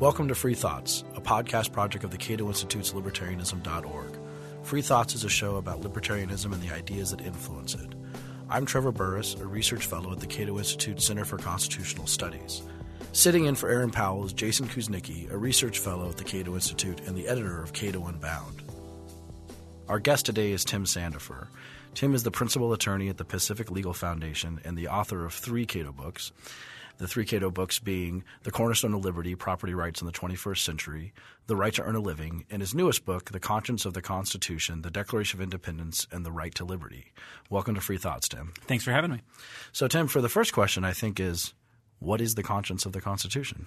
Welcome to Free Thoughts, a podcast project of the Cato Institute's libertarianism.org. Free Thoughts is a show about libertarianism and the ideas that influence it. I'm Trevor Burrus, a research fellow at the Cato Institute Center for Constitutional Studies. Sitting in for Aaron Powell is Jason Kuznicki, a research fellow at the Cato Institute and the editor of Cato Unbound. Our guest today is Tim Sandefur. Tim is the principal attorney at the Pacific Legal Foundation and the author of three Cato books. The three Cato books being The Cornerstone of Liberty Property Rights in the 21st Century, The Right to Earn a Living, and his newest book, The Conscience of the Constitution, The Declaration of Independence, and The Right to Liberty. Welcome to Free Thoughts, Tim. Thanks for having me. So, Tim, for the first question, I think is what is the conscience of the Constitution?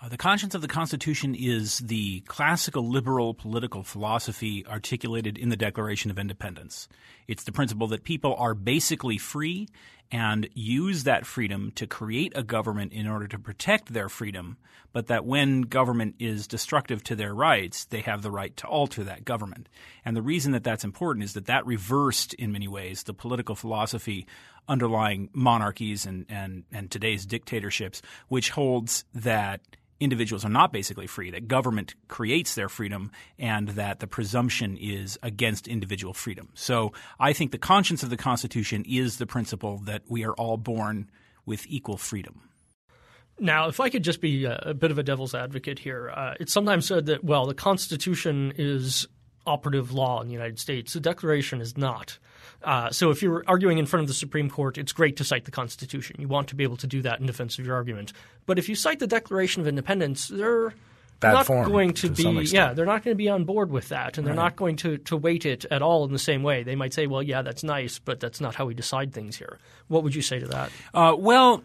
Uh, the conscience of the Constitution is the classical liberal political philosophy articulated in the Declaration of Independence. It's the principle that people are basically free and use that freedom to create a government in order to protect their freedom, but that when government is destructive to their rights, they have the right to alter that government. And the reason that that's important is that that reversed, in many ways, the political philosophy underlying monarchies and, and, and today's dictatorships, which holds that individuals are not basically free, that government creates their freedom, and that the presumption is against individual freedom. So I think the conscience of the Constitution is the principle that we are all born with equal freedom. Now, if I could just be a, bit of a devil's advocate here, uh, it's sometimes said that, well, the Constitution is operative law in the United States. The Declaration is not. Uh, so if you're arguing in front of the Supreme Court, it's great to cite the Constitution. You want to be able to do that in defense of your argument. But if you cite the Declaration of Independence, they're Bad not form, going to, to be yeah they're not going to be on board with that and they're Right. not going to to weight it at all in the same way they might say well yeah that's nice but that's not how we decide things here what would you say to that Uh, well,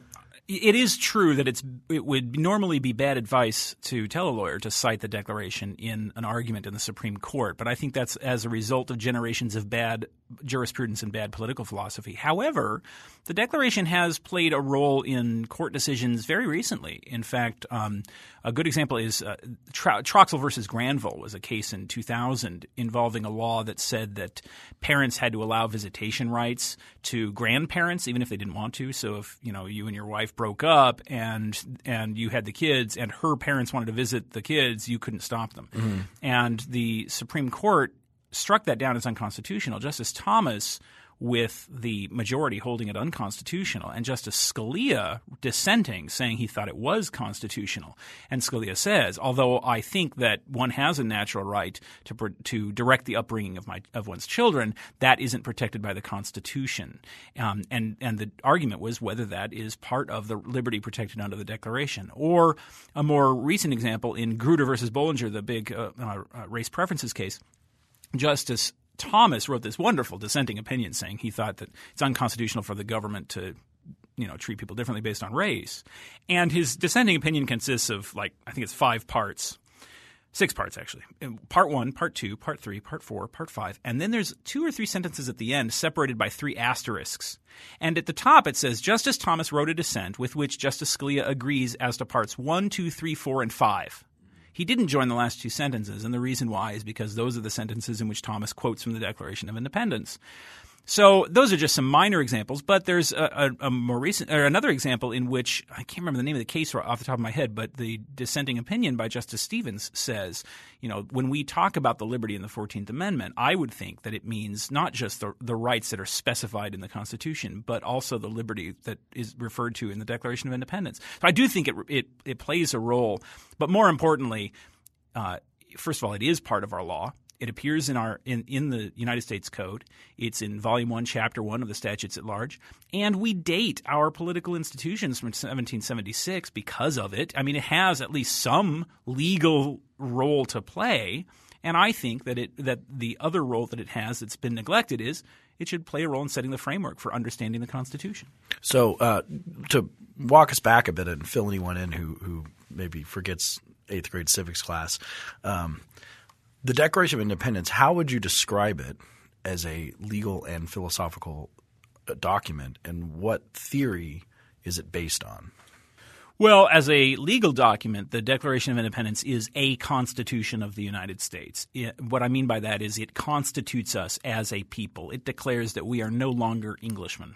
it is true that it's it would normally be bad advice to tell a lawyer to cite the Declaration in an argument in the Supreme Court, but I think that's as a result of generations of bad jurisprudence and bad political philosophy. However, the Declaration has played a role in court decisions very recently. In fact, um, a good example is uh, Troxel versus Granville was a case in 2000 involving a law that said that parents had to allow visitation rights to grandparents even if they didn't want to. So if you know you and your wife broke up and and you had the kids and her parents wanted to visit the kids, you couldn't stop them. Mm-hmm. And the Supreme Court struck that down as unconstitutional. Justice Thomas with the majority holding it unconstitutional, and Justice Scalia dissenting, saying he thought it was constitutional. And Scalia says, although I think that one has a natural right to to direct the upbringing of my of one's children, that isn't protected by the Constitution. Um, and and the argument was whether that is part of the liberty protected under the Declaration, or a more recent example in Grutter versus Bollinger, the big uh, uh, race preferences case. Justice Thomas wrote this wonderful dissenting opinion saying he thought that it's unconstitutional for the government to you know treat people differently based on race. And his dissenting opinion consists of like I think it's 5 parts. Six parts actually. Part 1, part 2, part 3, part 4, part 5. And then there's two or three sentences at the end separated by three asterisks. And at the top it says Justice Thomas wrote a dissent with which Justice Scalia agrees as to parts 1, 2, 3, 4 and 5. He didn't join the last two sentences, and the reason why is because those are the sentences in which Thomas quotes from the Declaration of Independence. So those are just some minor examples, but there's a, a, a more recent or another example in which I can't remember the name of the case off the top of my head, but the dissenting opinion by Justice Stevens says, you know, when we talk about the liberty in the Fourteenth Amendment, I would think that it means not just the, the rights that are specified in the Constitution, but also the liberty that is referred to in the Declaration of Independence. So I do think it it, it plays a role, but more importantly, uh, first of all, it is part of our law. It appears in our in, in the United States Code. It's in Volume One, Chapter One of the Statutes at Large, and we date our political institutions from 1776 because of it. I mean, it has at least some legal role to play, and I think that it that the other role that it has that's been neglected is it should play a role in setting the framework for understanding the Constitution. So, uh, to walk us back a bit and fill anyone in who, who maybe forgets eighth grade civics class, um, the Declaration of Independence, how would you describe it as a legal and philosophical uh, document, and what theory is it based on? Well, as a legal document, the Declaration of Independence is a constitution of the United States. It- what I mean by that is it constitutes us as a people. It declares that we are no longer Englishmen.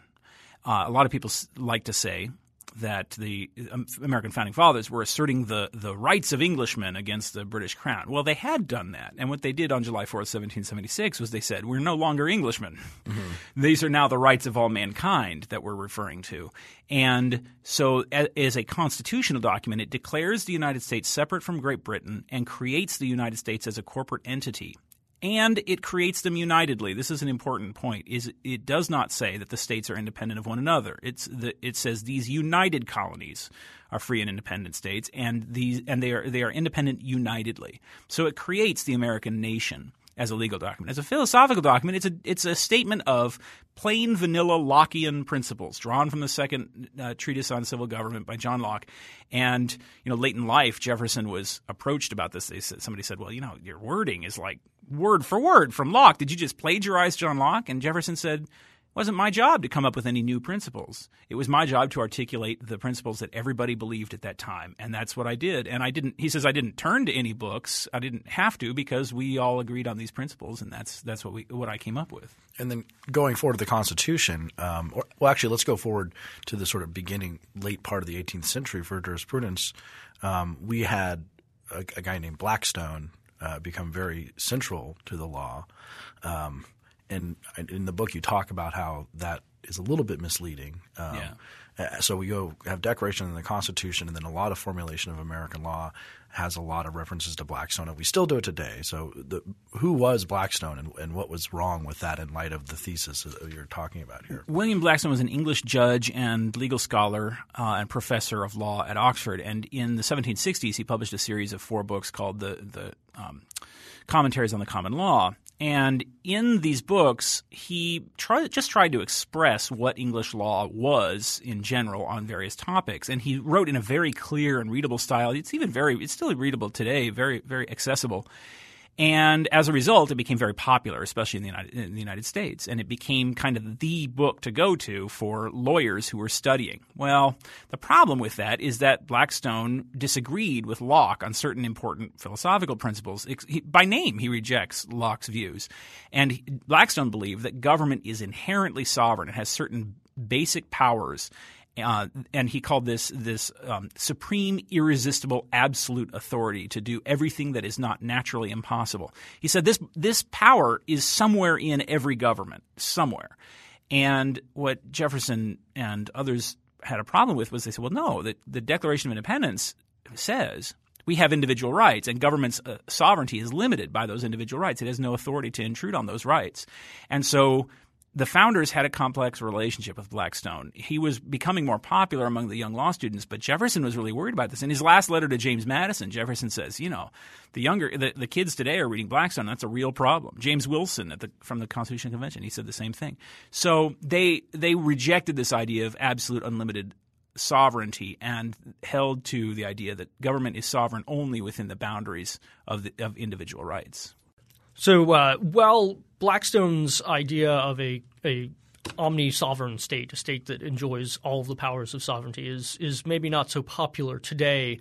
Uh, a lot of people like to say that the um, American founding fathers were asserting the, the rights of Englishmen against the British crown. Well, they had done that. And what they did on July 4th, 1776 was they said, we're no longer Englishmen. Mm-hmm. These are now the rights of all mankind that we're referring to. And so, as a constitutional document, it declares the United States separate from Great Britain and creates the United States as a corporate entity and it creates them unitedly. This is an important point. Is it does not say that the states are independent of one another. It's the, it says these united colonies are free and independent states, and these and they are they are independent unitedly. So it creates the American nation as a legal document. As a philosophical document, it's a it's a statement of plain vanilla Lockean principles drawn from the second uh, treatise on civil government by John Locke. And you know, late in life, Jefferson was approached about this. They said, somebody said, "Well, you know, your wording is like word for word from Locke. Did you just plagiarize John Locke?" And Jefferson said, wasn't my job to come up with any new principles. It was my job to articulate the principles that everybody believed at that time, and that's what I did. And I didn't. He says I didn't turn to any books. I didn't have to because we all agreed on these principles, and that's that's what we what I came up with. And then going forward to the Constitution, um, or, well, actually, let's go forward to the sort of beginning, late part of the 18th century for jurisprudence. Um, we had a, a, guy named Blackstone uh, become very central to the law. Um, and in the book you talk about how that is a little bit misleading. Um, yeah. So we go have Declaration and the Constitution, and then a lot of formulation of American law has a lot of references to Blackstone, and we still do it today. So, the, who was Blackstone, and, and, what was wrong with that in light of the thesis that you're talking about here? William Blackstone was an English judge and legal scholar uh, and professor of law at Oxford, and in the 1760s he published a series of four books called the the um, Commentaries on the Common Law. And in these books, he tried, just tried to express what English law was in general on various topics. And he wrote in a very clear and readable style. It's even very, it's still readable today, very, very accessible. And as a result, it became very popular, especially in the, United, in the United States. And it became kind of the book to go to for lawyers who were studying. Well, the problem with that is that Blackstone disagreed with Locke on certain important philosophical principles. By name, he rejects Locke's views. And Blackstone believed that government is inherently sovereign. It has certain basic powers uh, and he called this this um, supreme, irresistible, absolute authority to do everything that is not naturally impossible. He said this this power is somewhere in every government, somewhere. And what Jefferson and others had a problem with was they said, well, no, the, the Declaration of Independence says we have individual rights, and government's uh, sovereignty is limited by those individual rights. It has no authority to intrude on those rights. And so the founders had a complex relationship with Blackstone. He was becoming more popular among the young law students, but Jefferson was really worried about this. In his last letter to James Madison, Jefferson says, you know, the younger the, the kids today are reading Blackstone. That's a real problem. James Wilson the, from the Constitutional Convention, he said the same thing. So they they rejected this idea of absolute unlimited sovereignty and held to the idea that government is sovereign only within the boundaries of the, of individual rights. So, uh, well, Blackstone's idea of a a omni sovereign state, a state that enjoys all of the powers of sovereignty, is is maybe not so popular today.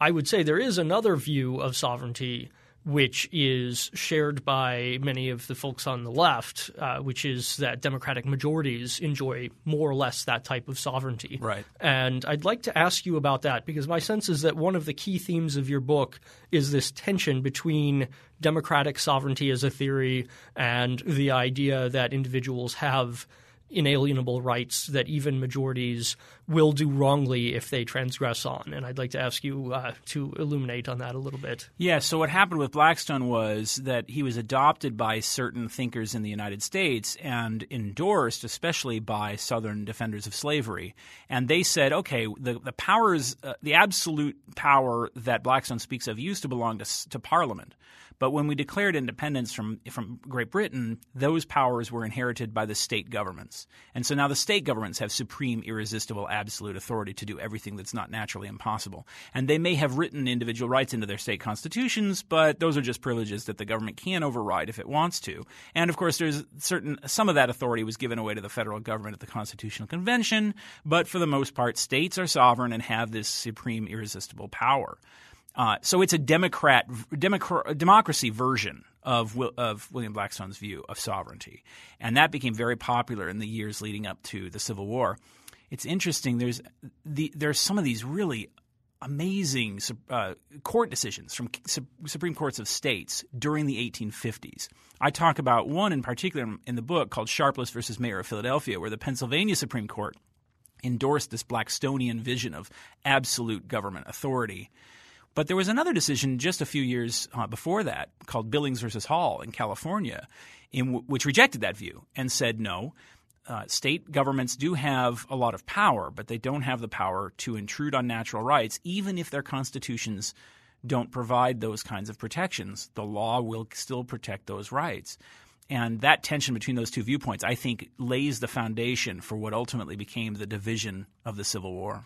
I would say there is another view of sovereignty which is shared by many of the folks on the left, uh, which is that Democratic majorities enjoy more or less that type of sovereignty. Right. And I'd like to ask you about that because my sense is that one of the key themes of your book is this tension between democratic sovereignty as a theory and the idea that individuals have – inalienable rights that even majorities will do wrongly if they transgress on. And I'd like to ask you uh, to illuminate on that a little bit. Yeah, so what happened with Blackstone was that he was adopted by certain thinkers in the United States and endorsed, especially by Southern defenders of slavery. And they said, okay, the, the powers, uh, the absolute power that Blackstone speaks of used to belong to, to Parliament. But when we declared independence from from Great Britain, those powers were inherited by the state governments. And so now the state governments have supreme, irresistible, absolute authority to do everything that's not naturally impossible. And they may have written individual rights into their state constitutions, but those are just privileges that the government can override if it wants to. And of course, there's certain some of that authority was given away to the federal government at the Constitutional Convention, but for the most part, states are sovereign and have this supreme, irresistible power. Uh, so it's a Democrat, democracy version of, of William Blackstone's view of sovereignty. And that became very popular in the years leading up to the Civil War. it's interesting. There's the there's some of these really amazing uh, court decisions from Supreme Courts of states during the 1850s. I talk about one in particular in the book called Sharpless versus Mayor of Philadelphia, where the Pennsylvania Supreme Court endorsed this Blackstonian vision of absolute government authority. But there was another decision just a few years uh, before that called Billings versus Hall in California, in w- which rejected that view and said no. Uh, state governments do have a lot of power, but they don't have the power to intrude on natural rights, even if their constitutions don't provide those kinds of protections. The law will still protect those rights. And that tension between those two viewpoints, I think, lays the foundation for what ultimately became the division of the Civil War.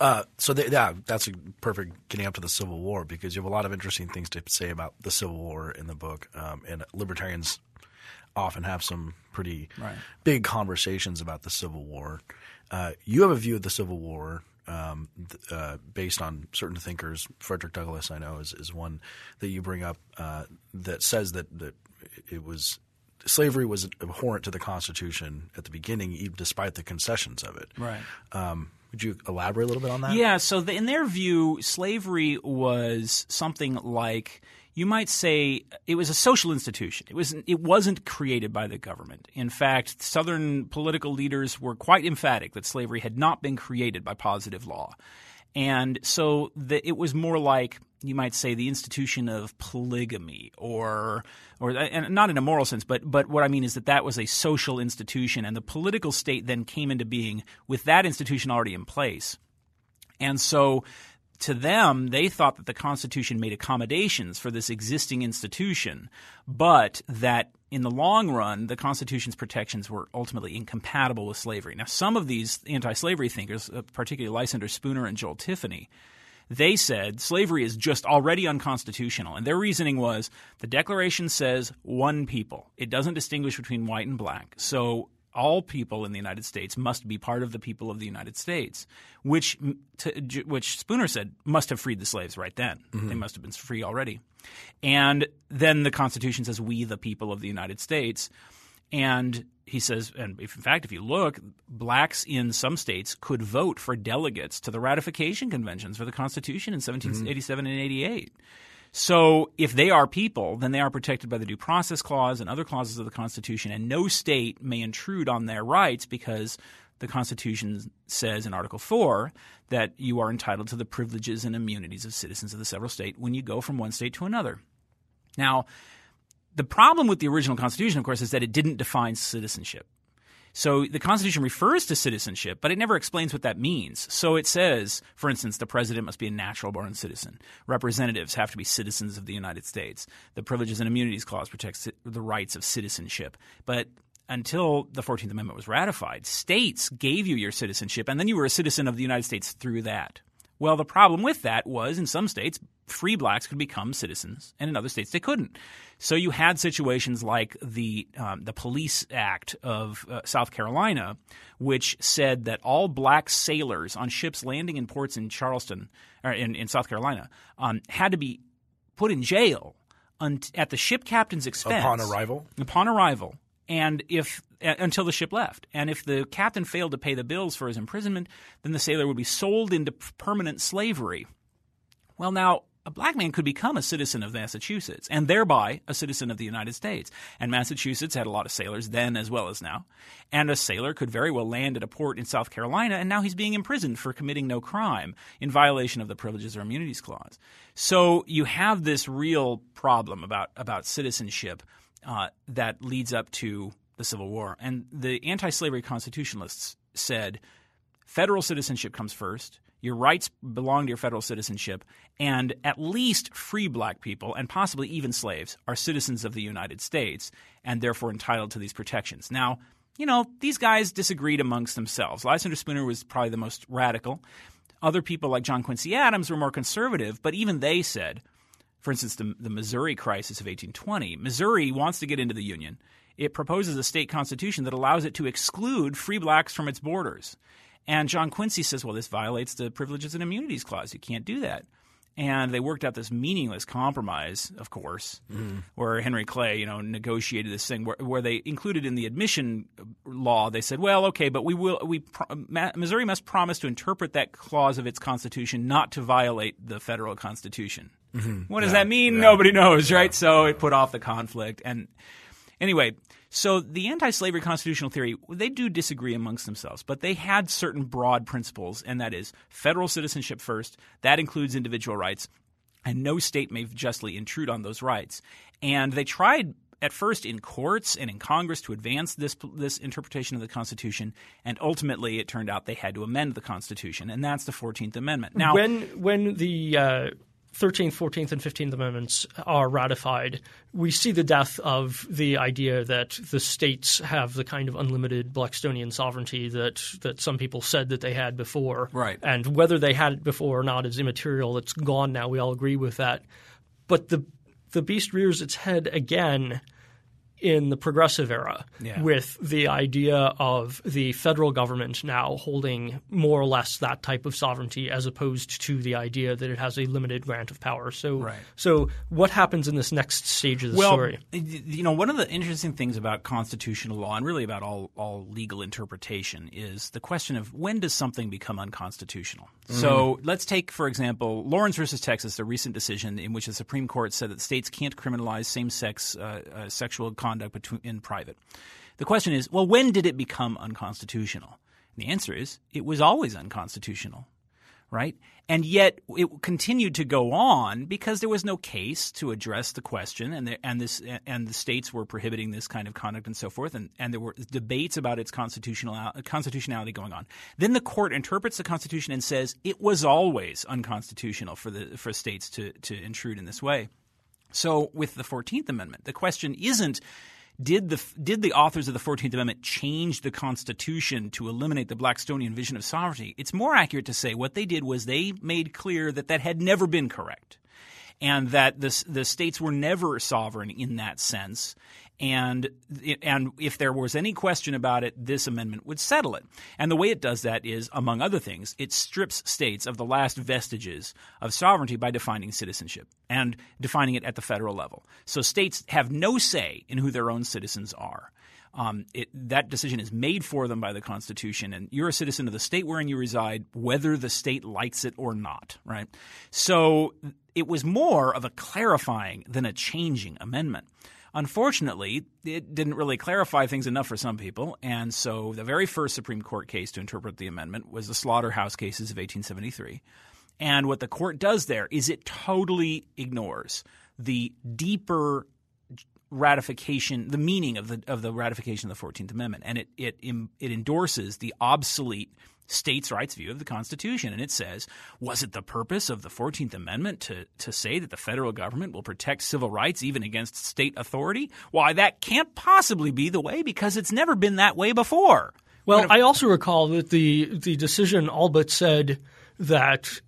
Uh, so they, yeah, that's a perfect getting up to the Civil War because you have a lot of interesting things to say about the Civil War in the book, um, and libertarians often have some pretty right. big conversations about the Civil War. Uh, you have a view of the Civil War um, uh, based on certain thinkers. Frederick Douglass, I know, is, is one that you bring up uh, that says that, that it was slavery was abhorrent to the Constitution at the beginning, even despite the concessions of it. Right. Um, would you elaborate a little bit on that? Yeah. So the, in their view, slavery was something like you might say it was a social institution. It was it wasn't created by the government. In fact, Southern political leaders were quite emphatic that slavery had not been created by positive law, and so the, it was more like you might say the institution of polygamy or or and not in a moral sense but but what I mean is that that was a social institution and the political state then came into being with that institution already in place. And so to them, they thought that the Constitution made accommodations for this existing institution, but that in the long run, the Constitution's protections were ultimately incompatible with slavery. Now, some of these anti slavery thinkers, uh, particularly Lysander Spooner and Joel Tiffany, they said slavery is just already unconstitutional. And their reasoning was the Declaration says one people, it doesn't distinguish between white and black. So all people in the United States must be part of the people of the United States, which to, which Spooner said must have freed the slaves right then. Mm-hmm. They must have been free already. And then the Constitution says we the people of the United States. And he says, and if, in fact, if you look, blacks in some states could vote for delegates to the ratification conventions for the Constitution in 1787 mm-hmm. and 88. So if they are people, then they are protected by the Due Process Clause and other clauses of the Constitution, and no state may intrude on their rights because the Constitution says in Article 4 that you are entitled to the privileges and immunities of citizens of the several state when you go from one state to another. Now, the problem with the original Constitution, of course, is that it didn't define citizenship. So the Constitution refers to citizenship, but it never explains what that means. So it says, for instance, the president must be a natural born citizen. Representatives have to be citizens of the United States. The Privileges and Immunities Clause protects the rights of citizenship. But until the 14th Amendment was ratified, states gave you your citizenship, and then you were a citizen of the United States through that. Well, the problem with that was in some states, free blacks could become citizens, and in other states they couldn't. So you had situations like the um, the Police Act of uh, South Carolina, which said that all black sailors on ships landing in ports in Charleston or in, in South Carolina um, had to be put in jail un- at the ship captain's expense upon arrival. Upon arrival, and if until the ship left. And if the captain failed to pay the bills for his imprisonment, then the sailor would be sold into permanent slavery. Well, now a black man could become a citizen of Massachusetts and thereby a citizen of the United States. And Massachusetts had a lot of sailors then as well as now. And a sailor could very well land at a port in South Carolina and now he's being imprisoned for committing no crime in violation of the Privileges or Immunities Clause. So you have this real problem about, about citizenship uh, that leads up to the Civil War. And the anti slavery constitutionalists said federal citizenship comes first. Your rights belong to your federal citizenship, and at least free black people, and possibly even slaves, are citizens of the United States and therefore entitled to these protections. Now, you know, these guys disagreed amongst themselves. Lysander Spooner was probably the most radical. Other people like John Quincy Adams were more conservative, but even they said, for instance, the, the Missouri crisis of 1820, Missouri wants to get into the Union. It proposes a state constitution that allows it to exclude free blacks from its borders. And John Quincy says, well, this violates the Privileges and Immunities Clause. You can't do that. and they worked out this meaningless compromise, of course, mm-hmm. where Henry Clay, you know, negotiated this thing where, where they included in the admission law. They said, well, okay, but we will we Missouri must promise to interpret that clause of its constitution not to violate the federal constitution. Mm-hmm. What does yeah. that mean? Yeah. Nobody knows, right? Yeah. So it put off the conflict. And anyway, so the anti-slavery constitutional theory, they do disagree amongst themselves, but they had certain broad principles, and that is federal citizenship first. That includes individual rights, and no state may justly intrude on those rights. And they tried at first in courts and in Congress to advance this this interpretation of the Constitution, and ultimately it turned out they had to amend the Constitution, and that's the Fourteenth Amendment. Now, when when the uh, 13th, 14th, and 15th Amendments are ratified, we see the death of the idea that the states have the kind of unlimited Blackstonian sovereignty that, that some people said that they had before. Right. And whether they had it before or not is immaterial. It's gone now. We all agree with that. But the, the beast rears its head again – in the progressive era yeah. with the idea of the federal government now holding more or less that type of sovereignty as opposed to the idea that it has a limited grant of power. So right. so what happens in this next stage of the well, story? You know, one of the interesting things about constitutional law and really about all, all legal interpretation is the question of when does something become unconstitutional? Mm. So let's take, for example, Lawrence versus Texas, the recent decision in which the Supreme Court said that states can't criminalize same sex uh, uh, sexual conduct conduct between, in private. The question is, well, when did it become unconstitutional? And the answer is, it was always unconstitutional, right? And yet it continued to go on because there was no case to address the question, and the, and this and the states were prohibiting this kind of conduct and so forth, and, and there were debates about its constitutional constitutionality going on. Then the court interprets the Constitution and says it was always unconstitutional for the for states to to intrude in this way. So with the 14th Amendment, the question isn't did the did the authors of the 14th Amendment change the Constitution to eliminate the Blackstonian vision of sovereignty? It's more accurate to say what they did was they made clear that that had never been correct and that the, the states were never sovereign in that sense, and and if there was any question about it, this amendment would settle it. And the way it does that is, among other things, it strips states of the last vestiges of sovereignty by defining citizenship and defining it at the federal level. So states have no say in who their own citizens are. Um, it, that decision is made for them by the Constitution, and you're a citizen of the state wherein you reside, whether the state likes it or not, right? So it was more of a clarifying than a changing amendment. Unfortunately, it didn't really clarify things enough for some people, and so the very first Supreme Court case to interpret the amendment was the Slaughterhouse cases of 1873. And what the court does there is it totally ignores the deeper ratification, the meaning of the of the ratification of the Fourteenth Amendment, and it it it endorses the obsolete states' rights view of the Constitution. And it says, was it the purpose of the 14th Amendment to, to say that the federal government will protect civil rights even against state authority? Why, that can't possibly be the way because it's never been that way before. Well, if, I also recall that the, the decision all but said that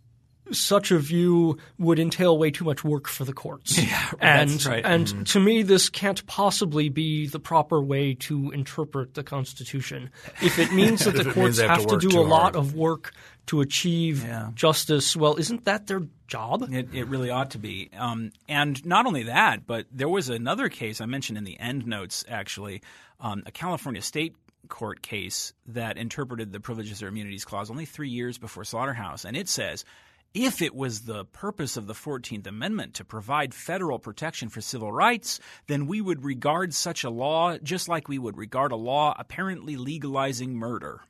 such a view would entail way too much work for the courts. Yeah, and right. and mm-hmm. to me, this can't possibly be the proper way to interpret the Constitution. If it means that the courts have, have, to, to do a lot of work to achieve yeah. justice, well, isn't that their job? It, it really ought to be. Um, and not only that, but there was another case I mentioned in the end notes, actually, um, a California state court case that interpreted the Privileges or Immunities Clause only three years before Slaughterhouse, and it says if it was the purpose of the 14th Amendment to provide federal protection for civil rights, then we would regard such a law just like we would regard a law apparently legalizing murder.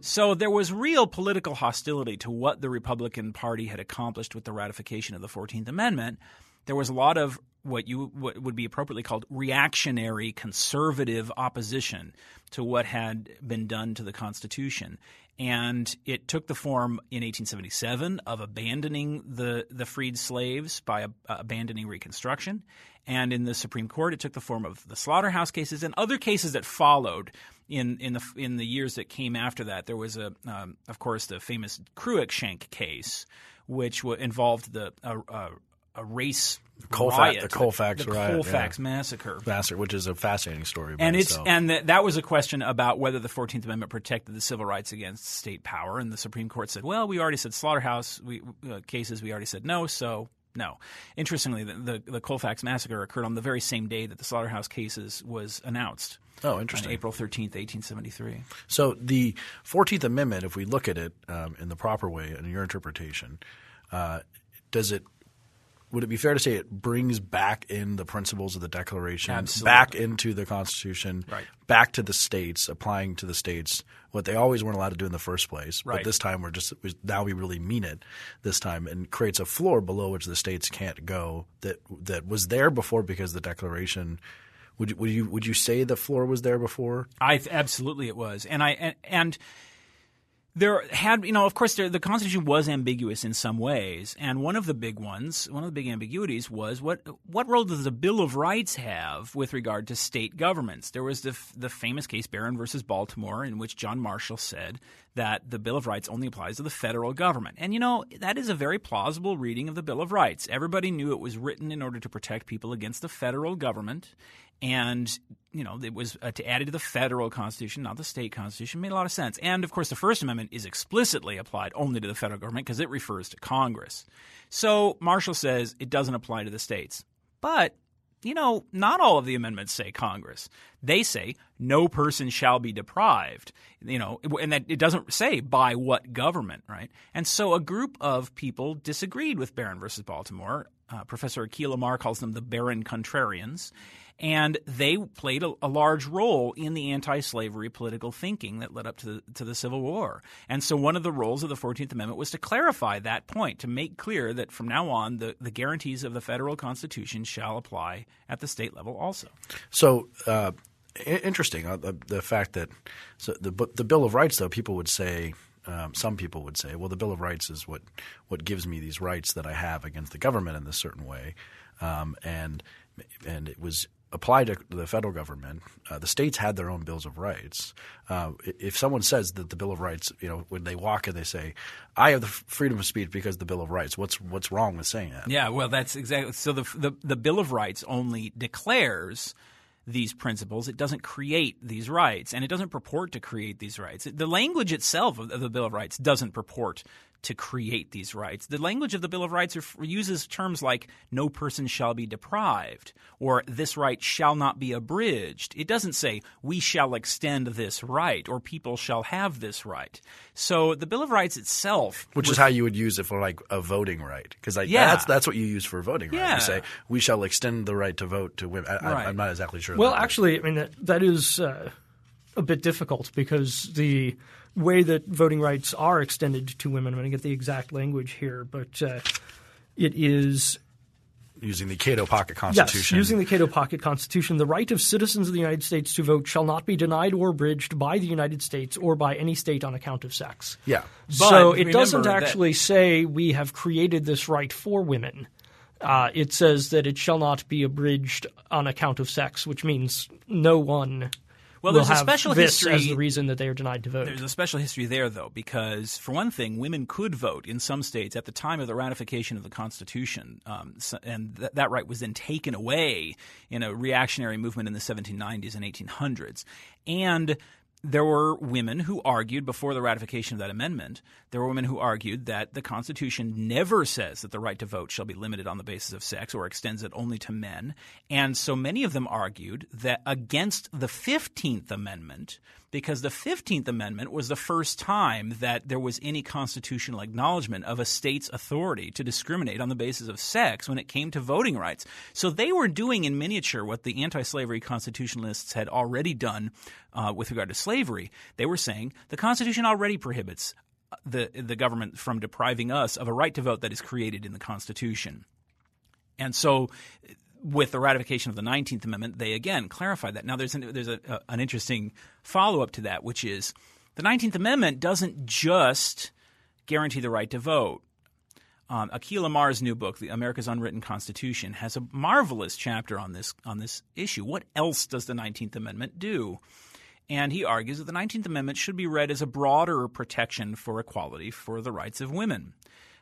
So there was real political hostility to what the Republican Party had accomplished with the ratification of the 14th Amendment. There was a lot of what you what would be appropriately called reactionary conservative opposition to what had been done to the Constitution. And it took the form in 1877 of abandoning the, the freed slaves by uh, abandoning Reconstruction. And in the Supreme Court, it took the form of the slaughterhouse cases and other cases that followed in, in, the, in the years that came after that. There was, a, um, of course, the famous Cruikshank case, which w- involved the, uh, uh, a race Colfax- riot, the Colfax the riot, Colfax yeah. massacre. Vassar, which is a fascinating story. And it's itself. and th- that was a question about whether the Fourteenth Amendment protected the civil rights against state power, and the Supreme Court said, "Well, we already said slaughterhouse we, uh, cases. We already said no, so no." Interestingly, the, the the Colfax massacre occurred on the very same day that the slaughterhouse cases was announced. Oh, on interesting. April thirteenth, eighteen seventy three. So the Fourteenth Amendment, if we look at it um, in the proper way, in your interpretation, uh, does it? Would it be fair to say it brings back in the principles of the Declaration, Absolutely. back into the Constitution, Right. back to the states, applying to the states what they always weren't allowed to do in the first place. Right. But this time we're just now we really mean it. This time and creates a floor below which the states can't go. That that was there before because the Declaration. Would you, would you would you say the floor was there before? I absolutely it was, and I and, and there had you know of course there, the Constitution was ambiguous in some ways, and one of the big ones, one of the big ambiguities was what what role does the Bill of Rights have with regard to state governments? There was the the famous case Barron versus Baltimore, in which John Marshall said that the Bill of Rights only applies to the federal government, and you know that is a very plausible reading of the Bill of Rights. Everybody knew it was written in order to protect people against the federal government and you know it was uh, to add it to the federal constitution, not the state constitution, made a lot of sense. And of course, the First Amendment is explicitly applied only to the federal government because it refers to Congress. So Marshall says it doesn't apply to the states, but you know, not all of the amendments say Congress. They say no person shall be deprived. You know, and that it doesn't say by what government, right? And so a group of people disagreed with Barron versus Baltimore. Uh, Professor Akhil Amar calls them the Barron Contrarians. And they played a, a large role in the anti-slavery political thinking that led up to the, to the Civil War. And so one of the roles of the Fourteenth Amendment was to clarify that point, to make clear that from now on the, the guarantees of the federal Constitution shall apply at the state level also. So uh, interesting uh, the, the fact that so the the Bill of Rights, though, people would say. Um, some people would say, "Well, the Bill of Rights is what what gives me these rights that I have against the government in this certain way," um, and and it was applied to the federal government. Uh, the states had their own bills of rights. Uh, if someone says that the Bill of Rights, you know, when they walk and they say, "I have the freedom of speech because of the Bill of Rights," what's what's wrong with saying that? Yeah, well, that's exactly so. The, the the Bill of Rights only declares these principles. It doesn't create these rights, and it doesn't purport to create these rights. The language itself of the Bill of Rights doesn't purport to create these rights. The language of the Bill of Rights uses terms like "no person shall be deprived" or "this right shall not be abridged." It doesn't say "we shall extend this right" or "people shall have this right." So the Bill of Rights itself, Which is how you would use it for like a voting right, because like Yeah. that's that's what you use for voting right. Yeah. You say we shall extend the right to vote to women. I, Right. I, I'm not exactly sure. Well, actually, I mean that, that is uh, a bit difficult because the way that voting rights are extended to women. I'm going to get the exact language here, but uh, it is using the Cato Pocket Constitution. yes, Constitution, using the Cato Pocket Constitution, the right of citizens of the United States to vote shall not be denied or abridged by the United States or by any state on account of sex. yeah, so But it doesn't remember that- actually say we have created this right for women. Uh, it says that it shall not be abridged on account of sex, which means no one Well, there's a special history as the reason that they are denied to vote. There's a special history there, though, because for one thing, women could vote in some states at the time of the ratification of the Constitution, um, so, and th- that right was then taken away in a reactionary movement in the 1790s and 1800s. And there were women who argued before the ratification of that amendment. There were women who argued that the Constitution never says that the right to vote shall be limited on the basis of sex or extends it only to men. And so many of them argued that against the 15th Amendment, because the 15th Amendment was the first time that there was any constitutional acknowledgement of a state's authority to discriminate on the basis of sex when it came to voting rights. So they were doing in miniature what the anti slavery constitutionalists had already done uh, with regard to slavery. They were saying the Constitution already prohibits the, the government from depriving us of a right to vote that is created in the Constitution. And so, with the ratification of the 19th Amendment, they again clarified that. Now, there's an, there's a, a, an interesting follow up to that, which is the 19th Amendment doesn't just guarantee the right to vote. Um, Akhil new book, the America's Unwritten Constitution, has a marvelous chapter on this on this issue. What else does the 19th Amendment do? And he argues that the 19th Amendment should be read as a broader protection for equality for the rights of women.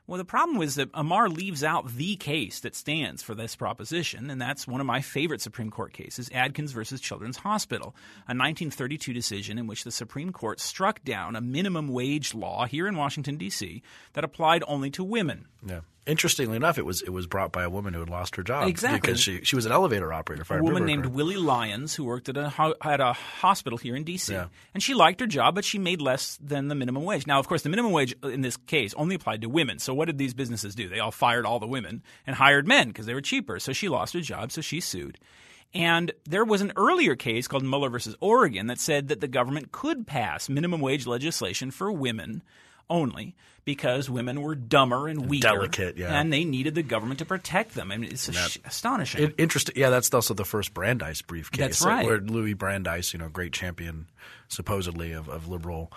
Well, the problem is that Amar leaves out the case that stands for this proposition, and that's one of my favorite Supreme Court cases, Adkins versus Children's Hospital, a 1932 decision in which the Supreme Court struck down a minimum wage law here in Washington D.C. that applied only to women. Yeah. Interestingly enough, it was it was brought by a woman who had lost her job Exactly. because she she was an elevator operator. A woman named. Willie Lyons who worked at a at a hospital here in D.C. Yeah. and she liked her job, but she made less than the minimum wage. Now, of course, the minimum wage uh, in this case only applied to women. So, what did these businesses do? They all fired all the women and hired men because they were cheaper. So she lost her job, so she sued. And there was an earlier case called Muller versus Oregon that said that the government could pass minimum wage legislation for women only because women were dumber and weaker, Delicate, yeah. and they needed the government to protect them. I mean, it's ash- astonishing. It, interesting. Yeah, that's also the first Brandeis briefcase. That's right. Where Louis Brandeis, you know, great champion supposedly of, of liberal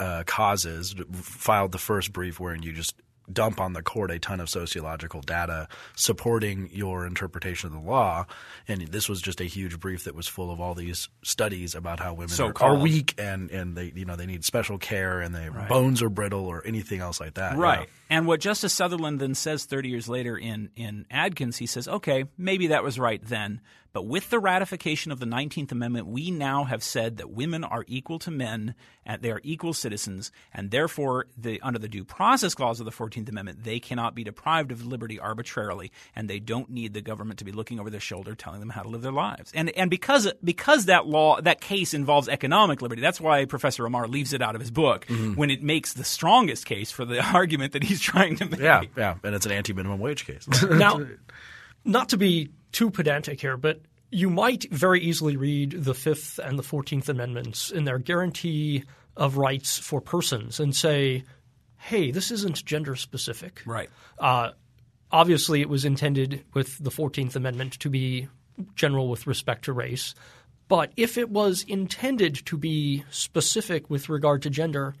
uh, causes, filed the first brief wherein you just dump on the court a ton of sociological data supporting your interpretation of the law. And this was just a huge brief that was full of all these studies about how women are, are weak and, and they you know they need special care and their bones are brittle or anything else like that. Right. And what Justice Sutherland then says 30 years later in, in Adkins, he says, okay, maybe that was right then. But with the ratification of the 19th Amendment, we now have said that women are equal to men and they are equal citizens. And therefore, the, under the Due Process Clause of the 14th Amendment, they cannot be deprived of liberty arbitrarily. And they don't need the government to be looking over their shoulder telling them how to live their lives. And, and because, because that law, that case involves economic liberty, that's why Professor Amar leaves it out of his book mm-hmm. when it makes the strongest case for the argument that he's trying to make. Yeah, yeah, and it's an anti-minimum wage case. now, not to be too pedantic here, but you might very easily read the Fifth and the Fourteenth Amendments in their guarantee of rights for persons and say, hey, this isn't gender specific. Right. Uh, obviously, it was intended with the 14th Amendment to be general with respect to race. But if it was intended to be specific with regard to gender,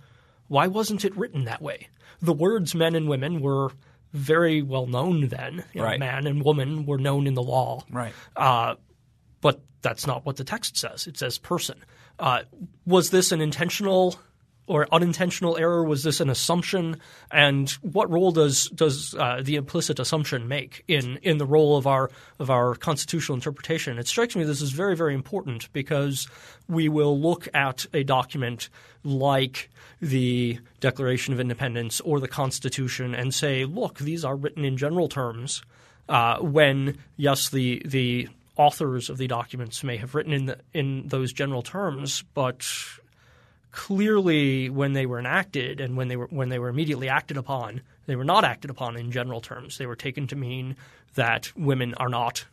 why wasn't it written that way? The words men and women were very well known then. You know, Right. Man and woman were known in the law. Right. Uh, but that's not what the text says. It says person. Uh, was this an intentional or unintentional error? Was this an assumption? And what role does does uh, the implicit assumption make in in the role of our of our constitutional interpretation? It strikes me this is very very important because we will look at a document like the Declaration of Independence or the Constitution and say, look, these are written in general terms. Uh, when yes, the the authors of the documents may have written in the, in those general terms, but clearly when they were enacted and when they were when they were immediately acted upon, they were not acted upon in general terms. They were taken to mean that women are not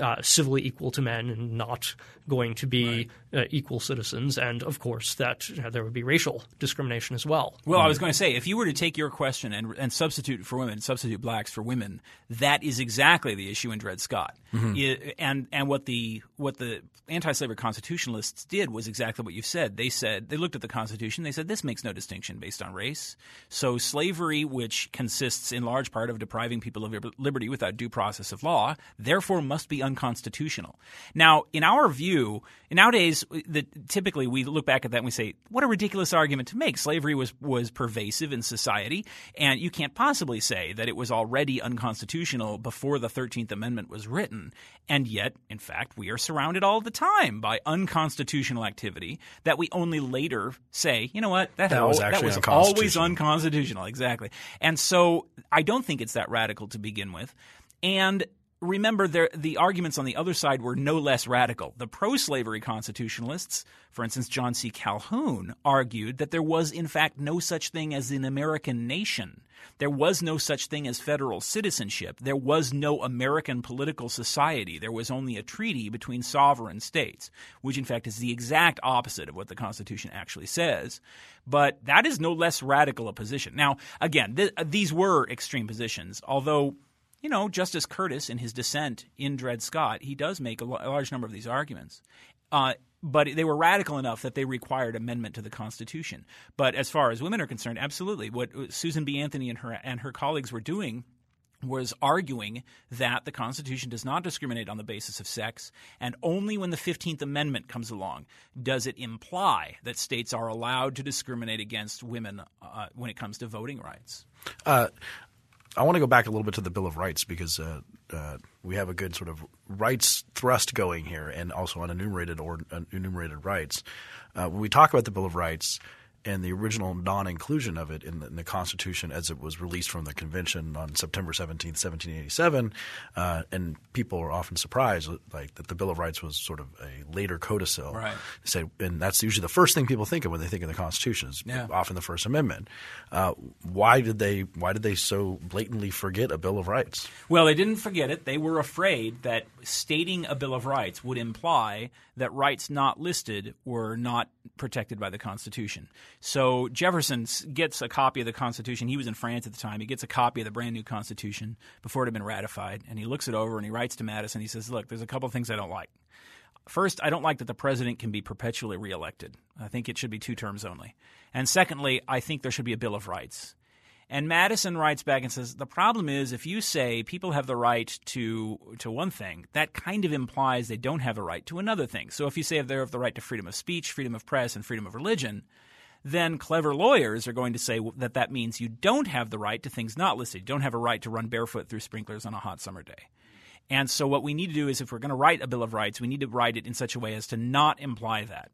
uh, civilly equal to men and not going to be uh, equal citizens, and of course that you know, there would be racial discrimination as well. Well, I was going to say, if you were to take your question and, and substitute for women, substitute blacks for women, that is exactly the issue in Dred Scott. I- and and what the what the anti-slavery constitutionalists did was exactly what you said. They said they looked at the Constitution. They said this makes no distinction based on race. So slavery, which consists in large part of depriving people of liberty without due process of law, therefore must be unconstitutional. Now, in our view, nowadays, the, typically we look back at that and we say, what a ridiculous argument to make. Slavery was, was pervasive in society, and you can't possibly say that it was already unconstitutional before the 13th Amendment was written. And yet, in fact, we are surrounded all the time by unconstitutional activity that we only later say, you know what, that, That was actually that was always unconstitutional. unconstitutional. Exactly. And so I don't think it's that radical to begin with. And remember, there, the arguments on the other side were no less radical. The pro slavery constitutionalists, for instance, John C. Calhoun, argued that there was, in fact, no such thing as an American nation. There was no such thing as federal citizenship. There was no American political society. There was only a treaty between sovereign states, which, in fact, is the exact opposite of what the Constitution actually says. But that is no less radical a position. Now, again, th- these were extreme positions, although you know, Justice Curtis, in his dissent in Dred Scott, he does make a large number of these arguments. Uh, but they were radical enough that they required amendment to the Constitution. But as far as women are concerned, absolutely. What Susan B. Anthony and her and her colleagues were doing was arguing that the Constitution does not discriminate on the basis of sex, and only when the 15th Amendment comes along does it imply that states are allowed to discriminate against women uh, when it comes to voting rights. Uh, I want to go back a little bit to the Bill of Rights because uh, uh, we have a good sort of rights thrust going here, and also on enumerated or enumerated rights. Uh, when we talk about the Bill of Rights, and the original non-inclusion of it in the, in the, Constitution as it was released from the convention on September 17, 1787. Uh, and people are often surprised like that the Bill of Rights was sort of a later codicil. Right. Say, and that's usually the first thing people think of when they think of the Constitution is yeah. often the First Amendment. Uh, why did they why did they so blatantly forget a Bill of Rights? Well, they didn't forget it. They were afraid that stating a Bill of Rights would imply that rights not listed were not protected by the Constitution. So Jefferson gets a copy of the Constitution. He was in France at the time. He gets a copy of the brand new Constitution before it had been ratified, and he looks it over and he writes to Madison. He says, "Look, there's a couple of things I don't like. First, I don't like that the president can be perpetually reelected. I think it should be two terms only. And secondly, I think there should be a Bill of Rights." And Madison writes back and says the problem is if you say people have the right to to one thing, that kind of implies they don't have a right to another thing. So if you say they have the right to freedom of speech, freedom of press, and freedom of religion, then clever lawyers are going to say that that means you don't have the right to things not listed. You don't have a right to run barefoot through sprinklers on a hot summer day. And so what we need to do is if we're going to write a Bill of Rights, we need to write it in such a way as to not imply that.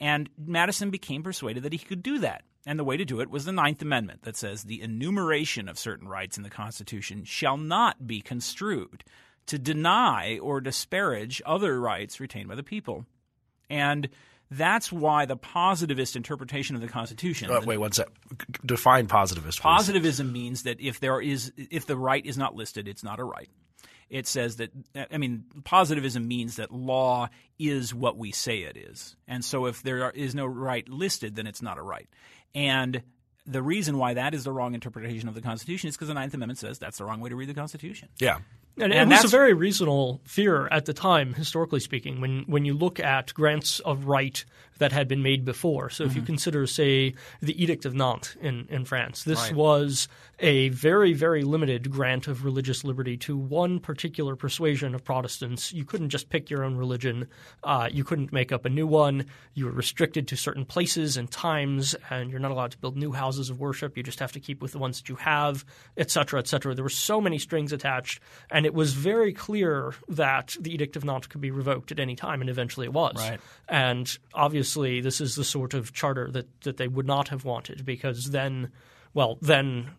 And Madison became persuaded that he could do that. And the way to do it was the Ninth Amendment that says the enumeration of certain rights in the Constitution shall not be construed to deny or disparage other rights retained by the people. And that's why the positivist interpretation of the Constitution. Uh, wait, what's that? Define positivist. Please. Positivism means that if there is, if the right is not listed, it's not a right it says that I mean positivism means that law is what we say it is, and so if there is no right listed, then it's not a right. And the reason why that is the wrong interpretation of the Constitution is because the Ninth Amendment says that's the wrong way to read the Constitution. Yeah. And, and, it was a very reasonable fear at the time, historically speaking, when, when you look at grants of right that had been made before. So if mm-hmm. you consider, say, the Edict of Nantes in, in France, this right. was a very, very limited grant of religious liberty to one particular persuasion of Protestants. You couldn't just pick your own religion. Uh, you couldn't make up a new one. You were restricted to certain places and times, and you're not allowed to build new houses of worship. You just have to keep with the ones that you have, et cetera, et cetera. There were so many strings attached, and it was very clear that the Edict of Nantes could be revoked at any time, and eventually it was. Right. And obviously, obviously this is the sort of charter that, that they would not have wanted because then, well, then,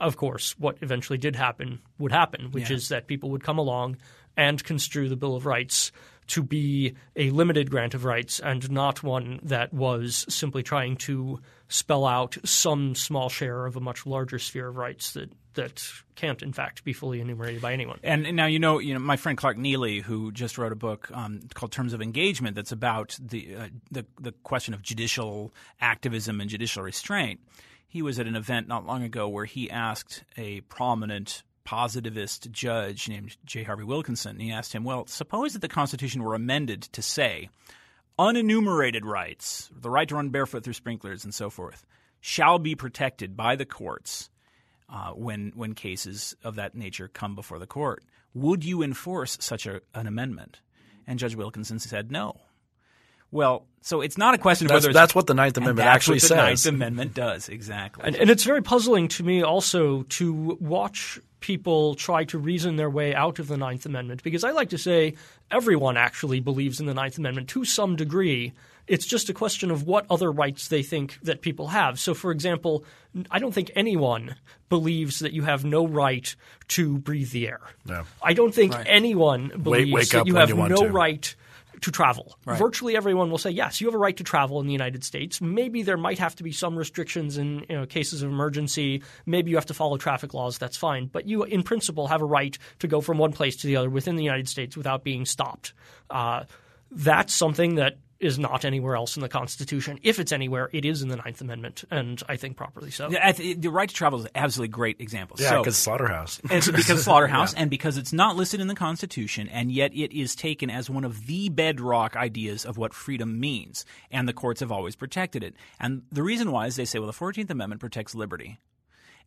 of course, what eventually did happen would happen, which yeah. is that people would come along and construe the Bill of Rights to be a limited grant of rights and not one that was simply trying to spell out some small share of a much larger sphere of rights that that can't in fact be fully enumerated by anyone. And, and now you know, you know, my friend Clark Neily, who just wrote a book um, called Terms of Engagement, that's about the, uh, the the question of judicial activism and judicial restraint. He was at an event not long ago where he asked a prominent positivist judge named J. Harvie Wilkinson. And he asked him, Well, suppose that the Constitution were amended to say unenumerated rights, the right to run barefoot through sprinklers and so forth, shall be protected by the courts uh, when, when cases of that nature come before the court. Would you enforce such a, an amendment? And Judge Wilkinson said no. Well, so it's not a question of that's, whether that's what the Ninth Amendment actually the says. Ninth Amendment does exactly, and, and, it's very puzzling to me also to watch people try to reason their way out of the Ninth Amendment because I like to say everyone actually believes in the Ninth Amendment to some degree. It's just a question of what other rights they think that people have. So, for example, I don't think anyone believes that you have no right to breathe the air. No. I don't think right. anyone believes wake, wake that you have you no to. right to travel. Right. Virtually everyone will say, yes, you have a right to travel in the United States. Maybe there might have to be some restrictions in you know, cases of emergency. Maybe you have to follow traffic laws. That's fine. But you, in principle, have a right to go from one place to the other within the United States without being stopped. Uh, that's something that is not anywhere else in the Constitution. If it's anywhere, it is in the Ninth Amendment, and I think properly so. Yeah, the right to travel is an absolutely great example. Yeah, so, because slaughterhouse. it's because slaughterhouse, yeah. and because it's not listed in the Constitution, and yet it is taken as one of the bedrock ideas of what freedom means, and the courts have always protected it. And the reason why is they say, well, the Fourteenth Amendment protects liberty.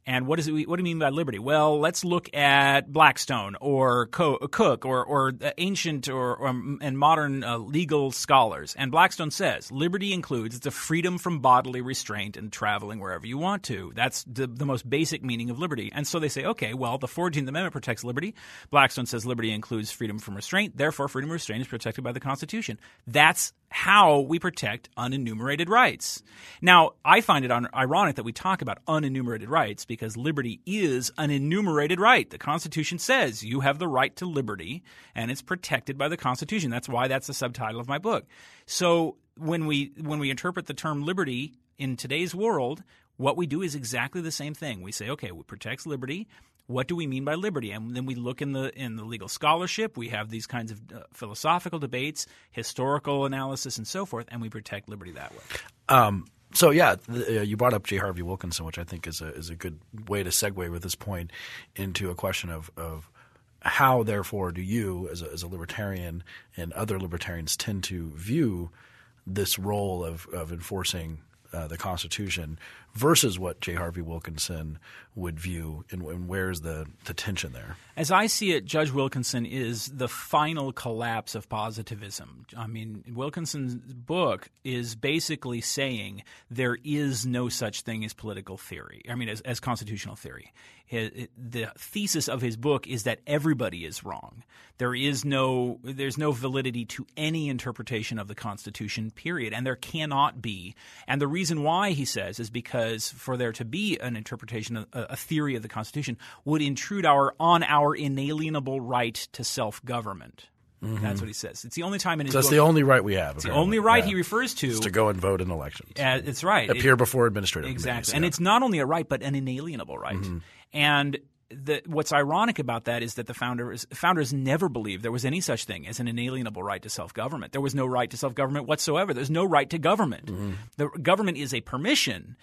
And what, is it, what do you mean by liberty? Well, let's look at Blackstone or Coke or, or ancient or, or and modern uh, legal scholars. And Blackstone says liberty includes the freedom from bodily restraint and traveling wherever you want to. That's the, the most basic meaning of liberty. And so they say, okay, well, the 14th Amendment protects liberty. Blackstone says liberty includes freedom from restraint. Therefore, freedom of restraint is protected by the Constitution. That's how we protect unenumerated rights. Now, I find it ironic that we talk about unenumerated rights because liberty is an enumerated right. The Constitution says you have the right to liberty and it's protected by the Constitution. That's why that's the subtitle of my book. So, when we when we interpret the term liberty in today's world, what we do is exactly the same thing. We say, okay, it protects liberty what do we mean by liberty? And then we look in the in the legal scholarship. We have these kinds of uh, philosophical debates, historical analysis, and so forth, and we protect liberty that way. Um, so yeah, the, uh, you brought up J. Harvie Wilkinson, which I think is a is a good way to segue with this point into a question of of how, therefore, do you, as a, as a libertarian and other libertarians, tend to view this role of of enforcing uh, the Constitution versus what J. Harvie Wilkinson would view, and, and where's the, the tension there? As I see it, Judge Wilkinson is the final collapse of positivism. I mean, Wilkinson's book is basically saying there is no such thing as political theory. I mean, as, as constitutional theory the thesis of his book is that everybody is wrong. There is no there's no validity to any interpretation of the Constitution. Period, and there cannot be. And the reason why he says is because for there to be an interpretation, a, a theory of the Constitution, would intrude our on our inalienable right to self government. Mm-hmm. That's what he says. It's the only time in his. So that's book, the only right we have. It's the only right yeah. he refers to is to go and vote in elections. Uh, it's right. Appear it, before administrative. Exactly, and it's not only a right but an inalienable right. Mm-hmm. And the, what's ironic about that is that the founders founders never believed there was any such thing as an inalienable right to self government. There was no right to self government whatsoever. There's no right to government. Mm-hmm. The government is a permission.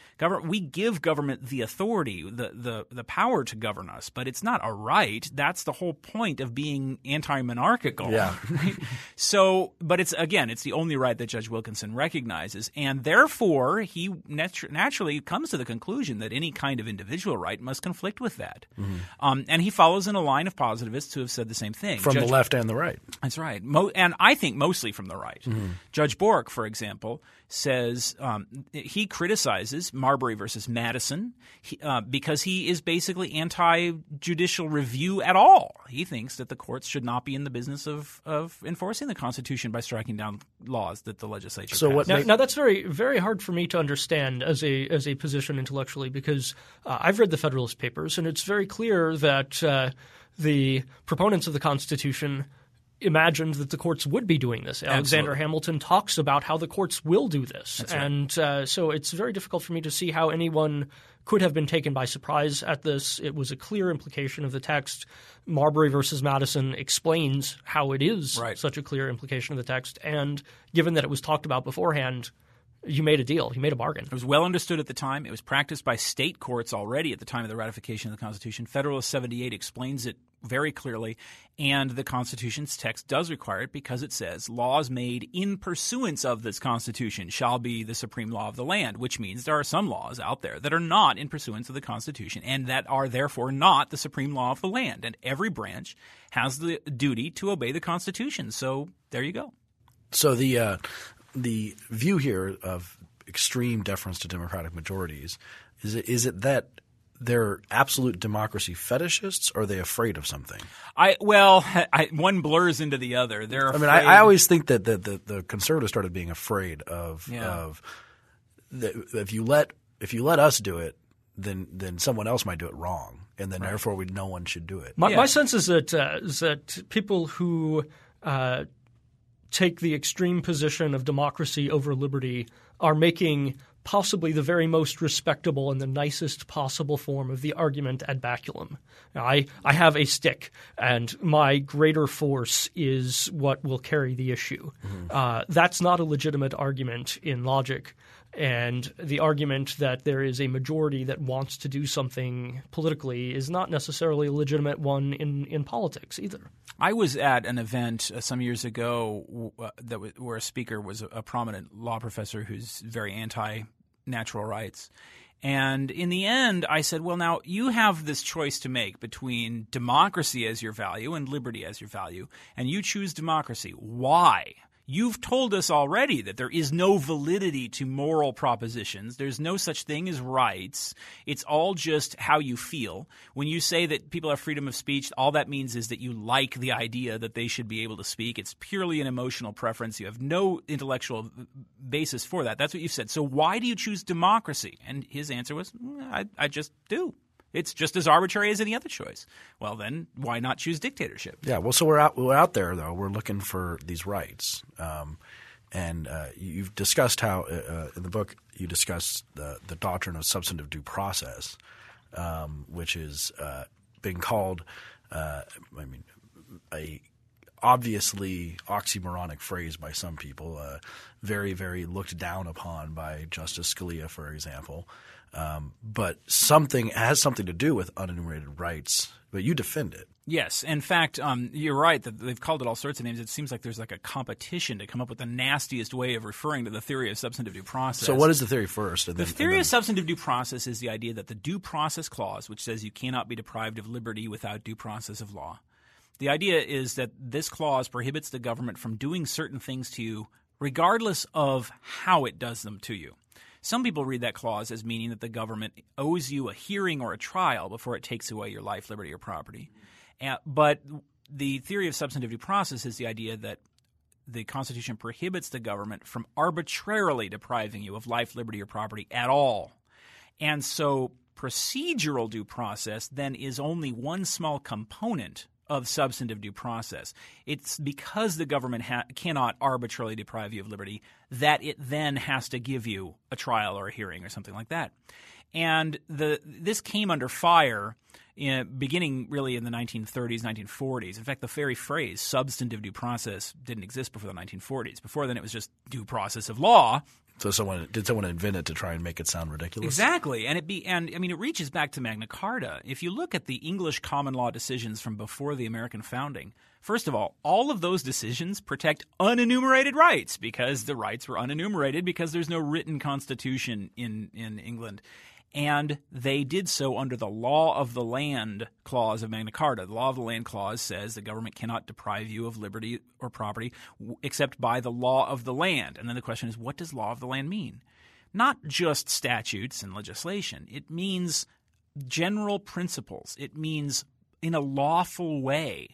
We give government the authority, the, the the power to govern us, but it's not a right. That's the whole point of being anti monarchical. Yeah. so, but it's again, it's the only right that Judge Wilkinson recognizes, and therefore he nat- naturally comes to the conclusion that any kind of individual right must conflict with that. Mm-hmm. Um, and he follows in a line of positivists who have said the same thing. From Judge, the left and the right. That's right. Mo- and I think mostly from the right. Mm-hmm. Judge Bork, for example, says um, he criticizes Marbury versus Madison he, uh, because he is basically anti judicial review at all. He thinks that the courts should not be in the business of, of enforcing the Constitution by striking down laws that the legislature. So passed. what? Now, now, that's very very hard for me to understand as a as a position intellectually because uh, I've read the Federalist Papers and it's very clear that uh, the proponents of the Constitution imagined that the courts would be doing this. Absolutely. Alexander Hamilton talks about how the courts will do this. And uh, so it's very difficult for me to see how anyone could have been taken by surprise at this. It was a clear implication of the text. Marbury versus Madison explains how it is right. such a clear implication of the text. And given that it was talked about beforehand, you made a deal. You made a bargain. It was well understood at the time. It was practiced by state courts already at the time of the ratification of the Constitution. Federalist 78 explains it very clearly, and the Constitution's text does require it because it says laws made in pursuance of this Constitution shall be the supreme law of the land, which means there are some laws out there that are not in pursuance of the Constitution and that are therefore not the supreme law of the land. And every branch has the duty to obey the Constitution. So there you go. So the uh, the view here of extreme deference to democratic majorities is it, is it that they're absolute democracy fetishists or are they afraid of something? I well, I, one blurs into the other. They're I mean, I, I, always think that the, the, the, conservatives started being afraid of yeah. of the, if you let if you let us do it, then then someone else might do it wrong, and then right. therefore we no one should do it. My, yeah. my sense is that uh, is that people who uh, take the extreme position of democracy over liberty are making possibly the very most respectable and the nicest possible form of the argument ad baculum. I, I have a stick, and my greater force is what will carry the issue. Mm-hmm. Uh, that's not a legitimate argument in logic. And the argument that there is a majority that wants to do something politically is not necessarily a legitimate one in, in politics either. I was at an event uh, some years ago uh, that where a speaker was a prominent law professor who's very anti natural rights. And in the end, I said, well, now you have this choice to make between democracy as your value and liberty as your value, and you choose democracy. Why? You've told us already that there is no validity to moral propositions. There's no such thing as rights. It's all just how you feel. When you say that people have freedom of speech, all that means is that you like the idea that they should be able to speak. It's purely an emotional preference. You have no intellectual basis for that. That's what you've said. So why do you choose democracy? And his answer was, mm, I, I just do. It's just as arbitrary as any other choice. Well, then why not choose dictatorship? Yeah. Well, so we're out we're out there though. We're looking for these rights, um, and uh, you've discussed how uh, uh, in the book you discuss the the doctrine of substantive due process, um, which is uh, called, uh, I mean, a obviously oxymoronic phrase by some people, uh, very, very looked down upon by Justice Scalia, for example. Um, but something has something to do with unenumerated rights, but you defend it. Yes, in fact, um, you're right that they've called it all sorts of names. It seems like there's like a competition to come up with the nastiest way of referring to the theory of substantive due process. So, what is the theory first? the then, theory then... of substantive due process is the idea that the due process clause, which says you cannot be deprived of liberty without due process of law, the idea is that this clause prohibits the government from doing certain things to you, regardless of how it does them to you. Some people read that clause as meaning that the government owes you a hearing or a trial before it takes away your life, liberty, or property. Uh, but the theory of substantive due process is the idea that the Constitution prohibits the government from arbitrarily depriving you of life, liberty, or property at all. And so procedural due process then is only one small component of substantive due process. It's because the government ha- cannot arbitrarily deprive you of liberty that it then has to give you a trial or a hearing or something like that. And the this came under fire in, beginning really in the 1930s, 1940s. In fact, the very phrase substantive due process didn't exist before the 1940s. Before then, it was just due process of law, so someone did someone invent it to try and make it sound ridiculous? Exactly, and it be and I mean it reaches back to Magna Carta. If you look at the English common law decisions from before the American founding, first of all, all of those decisions protect unenumerated rights because the rights were unenumerated because there's no written constitution in in England and they did so under the law of the land clause of Magna Carta. The law of the land clause says the government cannot deprive you of liberty or property except by the law of the land. And then the question is, what does law of the land mean? Not just statutes and legislation. It means general principles. It means in a lawful way.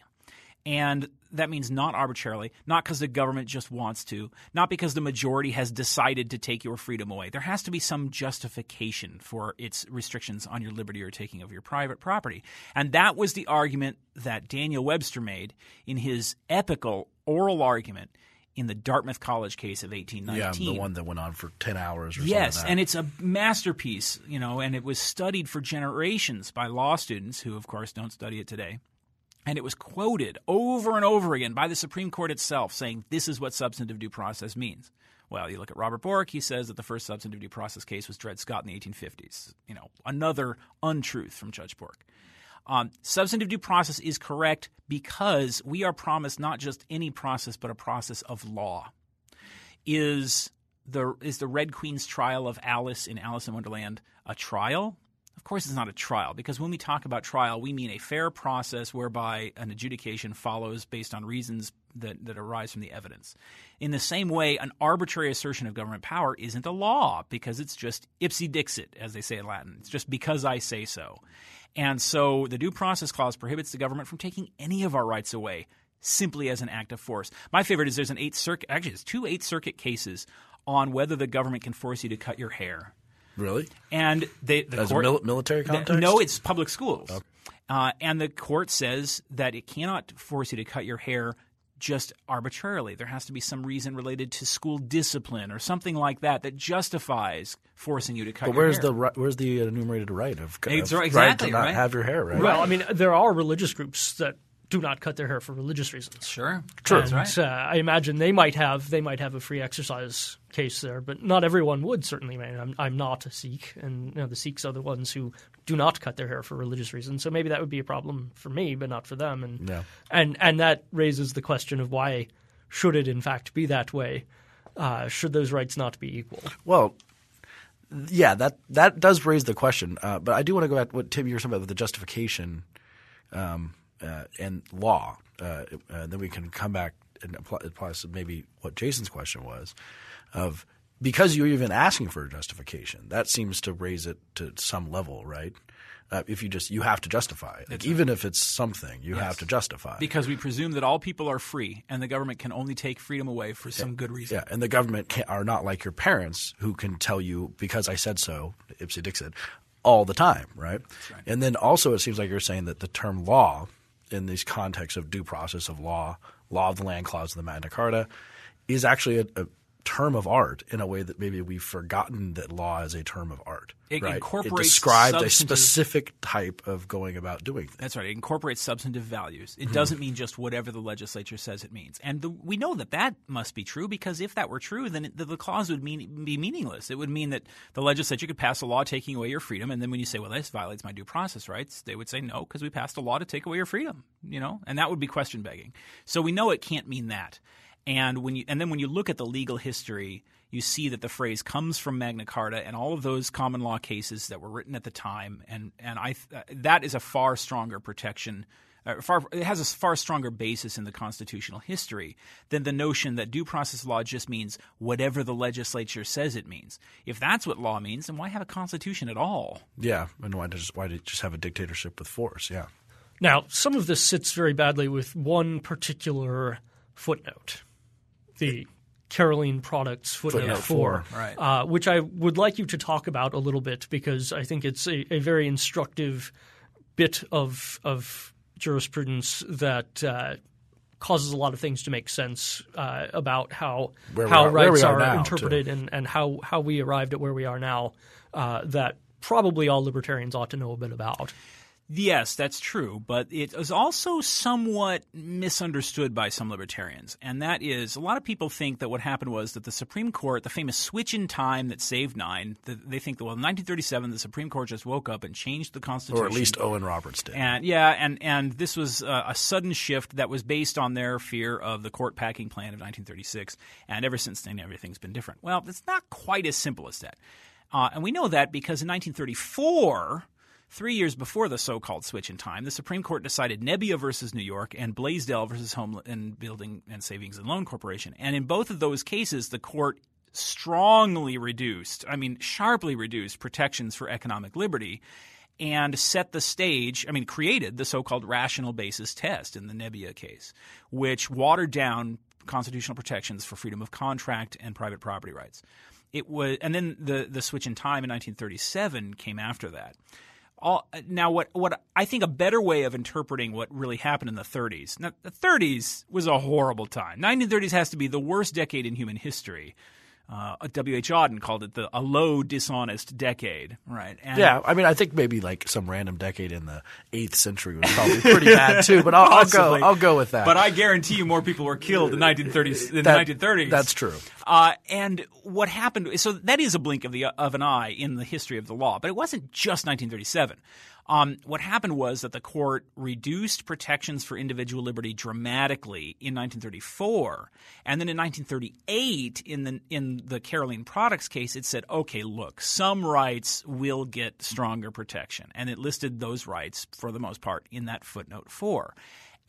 And that means not arbitrarily, not because the government just wants to, not because the majority has decided to take your freedom away. There has to be some justification for its restrictions on your liberty or taking of your private property. And that was the argument that Daniel Webster made in his epical oral argument in the Dartmouth College case of 1819. Yeah, the one that went on for 10 hours Yes, and it's a masterpiece, you know, and it was studied for generations by law students who, of course, don't study it today. And it was quoted over and over again by the Supreme Court itself saying this is what substantive due process means. Well, you look at Robert Bork, he says that the first substantive due process case was Dred Scott in the 1850s. You know, another untruth from Judge Bork. Um, substantive due process is correct because we are promised not just any process, but a process of law. Is the is the Red Queen's trial of Alice in Alice in Wonderland a trial? Of course, it's not a trial because when we talk about trial, we mean a fair process whereby an adjudication follows based on reasons that, that arise from the evidence. In the same way, an arbitrary assertion of government power isn't a law because it's just ipse dixit, as they say in Latin. It's just because I say so. And so the Due Process Clause prohibits the government from taking any of our rights away simply as an act of force. My favorite is there's an Eighth Circuit, actually, there's two Eighth Circuit cases on whether the government can force you to cut your hair. Really? And they, the As court, a mil- military context? no, it's public schools. Okay. Uh, and the court says that it cannot force you to cut your hair just arbitrarily. There has to be some reason related to school discipline or something like that that justifies forcing you to cut. But where's hair. the where's the enumerated right of, of exactly, right to not right? have your hair? Right. Well, I mean, there are religious groups that do not cut their hair for religious reasons. Sure, true. That's right. Uh, I imagine they might have they might have a free exercise case there, but not everyone would. Certainly, I mean, I'm, I'm not a Sikh, and you know, the Sikhs are the ones who do not cut their hair for religious reasons. So maybe that would be a problem for me, but not for them. And and and that raises the question of why should it in fact be that way? Uh, should those rights not be equal? Well, yeah, that that does raise the question. Uh, but I do want to go back to what Tim you were talking about with the justification um, uh, and law. Uh, uh, then we can come back and apply, apply maybe what Jason's question was of because you're even asking for a justification. That seems to raise it to some level, right? Uh, if you just you have to justify it, like even if it's something, you Yes. have to justify. Because we presume that all people are free, and the government can only take freedom away for some good reason. Yeah, and the government can, are not like your parents who can tell you because I said so, ipse dixit, all the time, right? right. And then also, it seems like you're saying that the term law, in these contexts of due process of law, law of the land clause of the Magna Carta, is actually a, a term of art in a way that maybe we've forgotten that law is a term of art. It right? incorporates it described a specific type of going about doing things. That's right. It incorporates substantive values. Mm-hmm. It doesn't mean just whatever the legislature says it means. And the, we know that that must be true because if that were true, then it, the, the clause would mean, be meaningless. It would mean that the legislature could pass a law taking away your freedom, and then when you say, "Well, this violates my due process rights," they would say, "No, because we passed a law to take away your freedom." You know, and that would be question begging. So we know it can't mean that. And when you and then when you look at the legal history, you see that the phrase comes from Magna Carta and all of those common law cases that were written at the time, and and I uh, that is a far stronger protection. Uh, far, it has a far stronger basis in the constitutional history than the notion that due process law just means whatever the legislature says it means. If that's what law means, then why have a constitution at all? Yeah, and why just why did just have a dictatorship with force? Yeah. Now, some of this sits very badly with one particular footnote, the Carolene Products footnote, Footnote four, four, right. uh, which I would like you to talk about a little bit because I think it's a, a very instructive bit of of jurisprudence that uh, causes a lot of things to make sense uh, about how Where how are- rights are are, now, interpreted and, and how how we arrived at where we are now. Uh, that probably all libertarians ought to know a bit about. Yes, that's true, but it is also somewhat misunderstood by some libertarians. And that is, a lot of people think that what happened was that the Supreme Court, the famous switch in time that saved nine, they think that, well, in 1937, the Supreme Court just woke up and changed the Constitution. Or at least Owen Roberts did. And yeah, and and this was uh, a sudden shift that was based on their fear of the court packing plan of 1936, and ever since then everything's been different. Well, it's not quite as simple as that, uh, and we know that because in 1934. Three years before the so-called switch in time, the Supreme Court decided Nebbia versus New York and Blaisdell versus Home and Building and Savings and Loan Corporation. And in both of those cases, the court strongly reduced, I mean, sharply reduced protections for economic liberty and set the stage, I mean, created the so called rational basis test in the Nebbia case, which watered down constitutional protections for freedom of contract and private property rights. It was, and then the, the switch in time in 1937 came after that. All, now, what, what I think a better way of interpreting what really happened in the 30s. Now, the 30s was a horrible time. 1930s has to be the worst decade in human history. Uh, W. H. Auden called it the a low, dishonest decade, right? And Yeah, I mean, I think maybe like some random decade in the eighth century was probably pretty bad too. But I'll, I'll go. I'll go with that. But I guarantee you, more people were killed in 1930s in That- the 1930s. That's true. Uh, and what happened? So that is a blink of the of an eye in the history of the law. But it wasn't just 1937. Um, what happened was that the court reduced protections for individual liberty dramatically in 1934, and then in 1938, in the in the Carolene Products case, it said, "Okay, look, some rights will get stronger protection," and it listed those rights for the most part in that footnote four.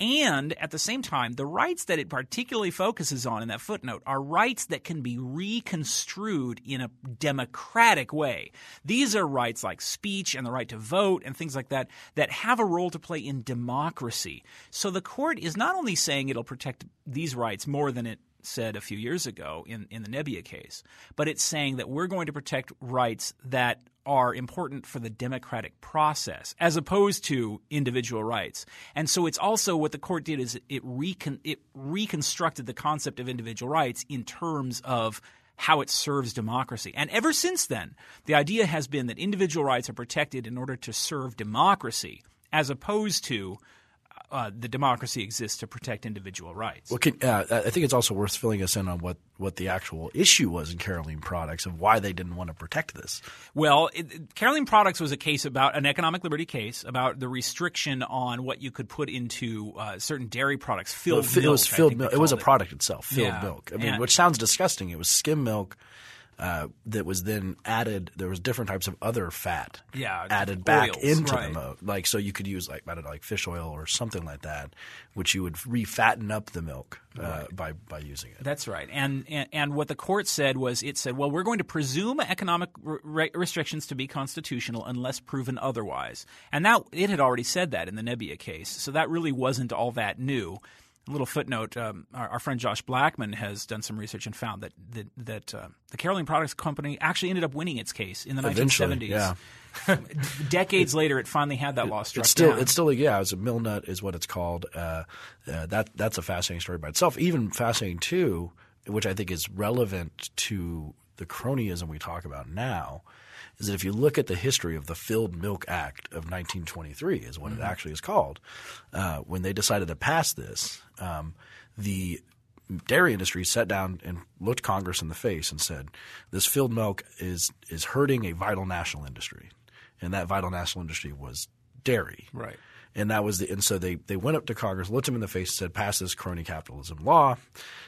And at the same time, the rights that it particularly focuses on in that footnote are rights that can be reconstrued in a democratic way. These are rights like speech and the right to vote and things like that that have a role to play in democracy. So the court is not only saying it'll protect these rights more than it said a few years ago in, in the Nebbia case, but it's saying that we're going to protect rights that are important for the democratic process as opposed to individual rights. And so it's also what the court did is it, recon, it reconstructed the concept of individual rights in terms of how it serves democracy. And ever since then, the idea has been that individual rights are protected in order to serve democracy as opposed to uh, the democracy exists to protect individual rights. Well, can, uh, I think it's also worth filling us in on what, what the actual issue was in Carolene Products of why they didn't want to protect this. Well, it, Carolene Products was a case about an economic liberty case about the restriction on what you could put into uh, certain dairy products, filled it milk. was filled milk. It was a called product itself, filled Yeah. milk. I mean, And- which sounds disgusting. It was skim milk uh, that was then added. There was different types of other fat Yeah, added back oils, into right. the milk. Like so, you could use like I don't know, like fish oil or something like that, which you would refatten up the milk uh, by by using it. That's right. And, and and what the court said was it said, well, we're going to presume economic re- restrictions to be constitutional unless proven otherwise. And that it had already said that in the Nebbia case. So that really wasn't all that new. A little footnote: um, our, our friend Josh Blackman has done some research and found that that, that uh, the Carolene Products Company actually ended up winning its case in the Eventually, 1970s. yeah. Decades later, it finally had that law struck It's still, down. it's still, yeah, it's a Milnot is what it's called. Uh, uh, that that's a fascinating story by itself. Even fascinating too, which I think is relevant to the cronyism we talk about now, is that if you look at the history of the Filled Milk Act of 1923, is what it actually is called. Uh, when they decided to pass this, um, the dairy industry sat down and looked Congress in the face and said, "This filled milk is is hurting a vital national industry," and that vital national industry was dairy. Right. And that was the and so they they went up to Congress, looked him in the face, and said, "Pass this crony capitalism law,"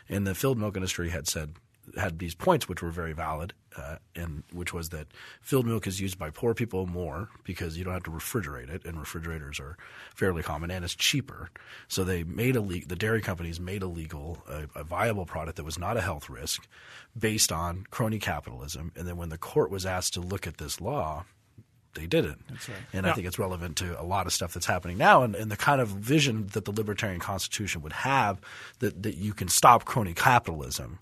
and the filled milk industry had said had these points which were very valid, uh, and which was that filled milk is used by poor people more because you don't have to refrigerate it, and refrigerators are fairly common, and it's cheaper. So they made a le- the dairy companies made illegal a, a viable product that was not a health risk, based on crony capitalism. And then when the court was asked to look at this law, they didn't. Right. And I think it's relevant to a lot of stuff that's happening now and, and the kind of vision that the libertarian constitution would have that, that you can stop crony capitalism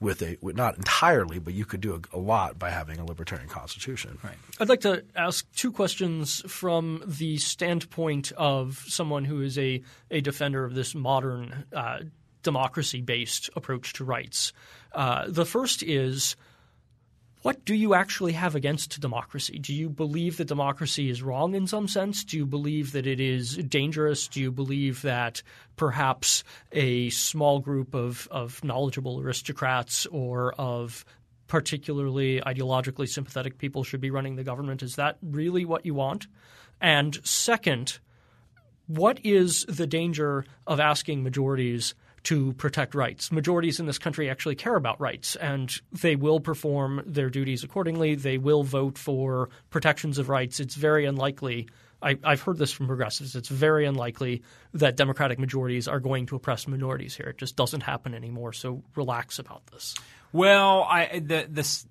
with a with not entirely, but you could do a, a lot by having a libertarian constitution. Right. I'd like to ask two questions from the standpoint of someone who is a, a defender of this modern uh, democracy based approach to rights. Uh, the first is what do you actually have against democracy? Do you believe that democracy is wrong in some sense? Do you believe that it is dangerous? Do you believe that perhaps a small group of, of knowledgeable aristocrats or of particularly ideologically sympathetic people should be running the government? Is that really what you want? And second, what is the danger of asking majorities to protect rights? Majorities in this country actually care about rights, and they will perform their duties accordingly. They will vote for protections of rights. It's very unlikely. I, I've heard this from progressives. It's very unlikely that Democratic majorities are going to oppress minorities here. It just doesn't happen anymore. So relax about this. Well, I the this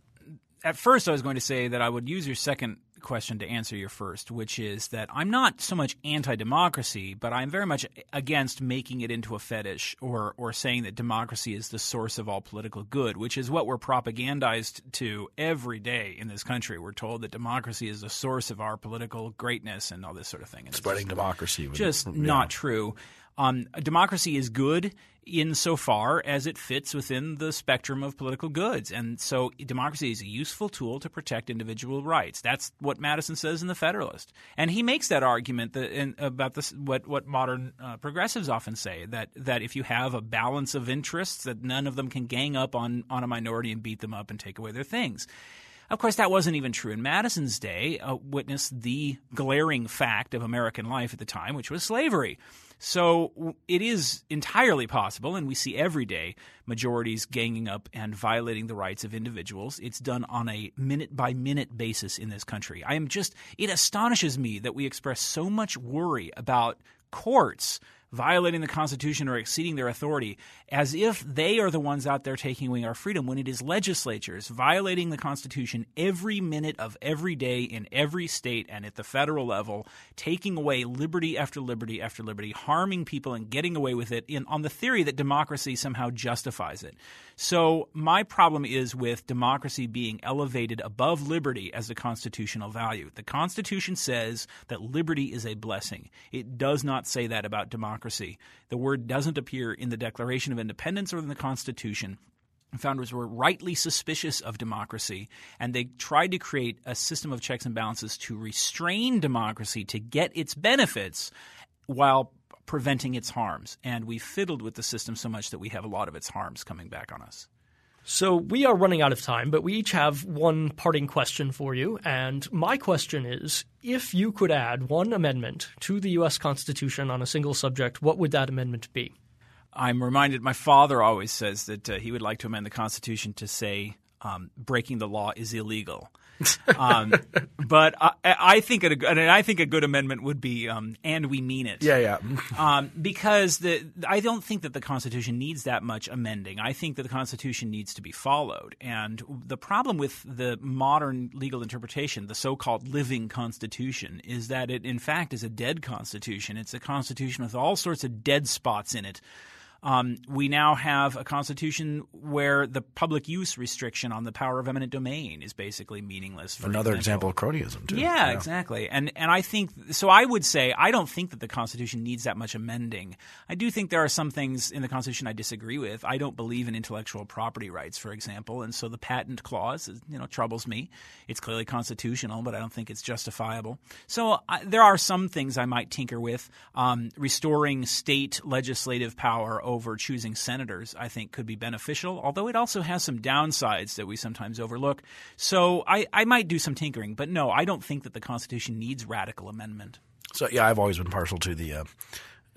at first I was going to say that I would use your second question to answer your first, which is that I'm not so much anti-democracy, but I'm very much against making it into a fetish or or saying that democracy is the source of all political good, which is what we're propagandized to every day in this country. We're told that democracy is the source of our political greatness and all this sort of thing. And Spreading democracy, would- just yeah. not true. Um, democracy is good insofar as it fits within the spectrum of political goods. And so democracy is a useful tool to protect individual rights. That's what Madison says in The Federalist. And he makes that argument that, in, about this, what, what modern uh, progressives often say, that, that if you have a balance of interests, that none of them can gang up on, on a minority and beat them up and take away their things. Of course, that wasn't even true in Madison's day. Uh, witnessed the glaring fact of American life at the time, which was slavery. So it is entirely possible, and we see every day majorities ganging up and violating the rights of individuals. It's done on a minute by minute basis in this country. I am just, it astonishes me that we express so much worry about courts violating the Constitution or exceeding their authority as if they are the ones out there taking away our freedom when it is legislatures violating the Constitution every minute of every day in every state and at the federal level, taking away liberty after liberty after liberty, harming people and getting away with it in, on the theory that democracy somehow justifies it. So, my problem is with democracy being elevated above liberty as a constitutional value. The Constitution says that liberty is a blessing. It does not say that about democracy. The word doesn't appear in the Declaration of Independence or in the Constitution. Founders were rightly suspicious of democracy, and they tried to create a system of checks and balances to restrain democracy to get its benefits while preventing its harms. And we fiddled with the system so much that we have a lot of its harms coming back on us. So we are running out of time, but we each have one parting question for you. And my question is if you could add one amendment to the U.S. Constitution on a single subject, what would that amendment be? I'm reminded my father always says that uh, he would like to amend the Constitution to say um, breaking the law is illegal. um, but I, I, think a, I think a good amendment would be, um, and we mean it. Yeah, yeah. um, because the I don't think that the Constitution needs that much amending. I think that the Constitution needs to be followed. And the problem with the modern legal interpretation, the so-called living Constitution, is that it in fact is a dead Constitution. It's a Constitution with all sorts of dead spots in it. Um, we now have a constitution where the public use restriction on the power of eminent domain is basically meaningless. Another example of cronyism, too. Yeah, yeah, exactly. And and I think so. I would say I don't think that the Constitution needs that much amending. I do think there are some things in the Constitution I disagree with. I don't believe in intellectual property rights, for example, and so the patent clause, you know, troubles me. It's clearly constitutional, but I don't think it's justifiable. So I, there are some things I might tinker with. Um, restoring state legislative power over choosing senators, I think, could be beneficial, although it also has some downsides that we sometimes overlook. So I, I might do some tinkering, but no, I don't think that the Constitution needs radical amendment. So, yeah, I've always been partial to the. Uh,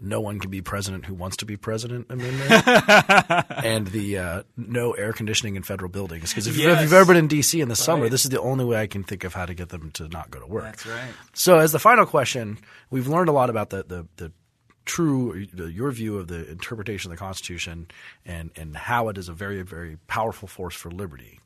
no one can be president who wants to be president amendment, and the uh, no air conditioning in federal buildings. Because if, yes. if, you've ever been in D.C. in the summer, this is the only way I can think of how to get them to not go to work. That's right. So, as the final question, we've learned a lot about the, the, the true your view of the interpretation of the Constitution and and how it is a very very powerful force for liberty.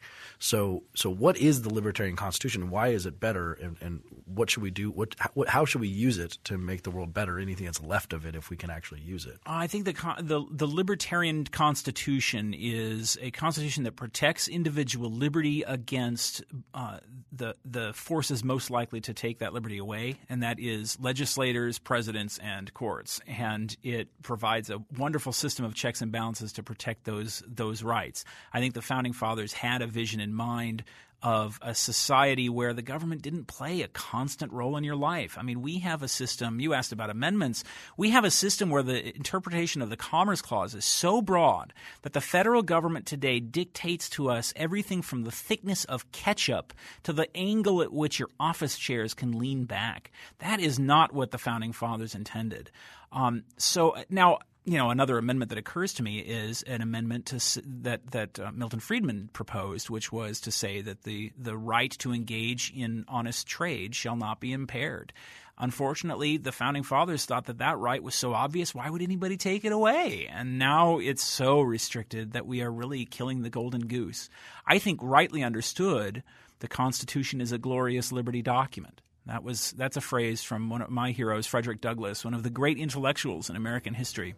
So, so what is the libertarian constitution? Why is it better? And, and what should we do? What, how, should we use it to make the world better? Anything that's left of it, if we can actually use it? I think the the, the libertarian constitution is a constitution that protects individual liberty against uh, the the forces most likely to take that liberty away, and that is legislators, presidents, and courts. And it provides a wonderful system of checks and balances to protect those those rights. I think the founding fathers had a vision in mind of a society where the government didn't play a constant role in your life. I mean, we have a system, you asked about amendments, we have a system where the interpretation of the Commerce Clause is so broad that the federal government today dictates to us everything from the thickness of ketchup to the angle at which your office chairs can lean back. That is not what the Founding Fathers intended. Um, so now, you know, another amendment that occurs to me is an amendment to that that uh, Milton Friedman proposed, which was to say that the the right to engage in honest trade shall not be impaired. Unfortunately, the founding fathers thought that that right was so obvious. Why would anybody take it away? And now it's so restricted that we are really killing the golden goose. I think, rightly understood, the Constitution is a glorious liberty document. That was that's a phrase from one of my heroes, Frederick Douglass, one of the great intellectuals in American history.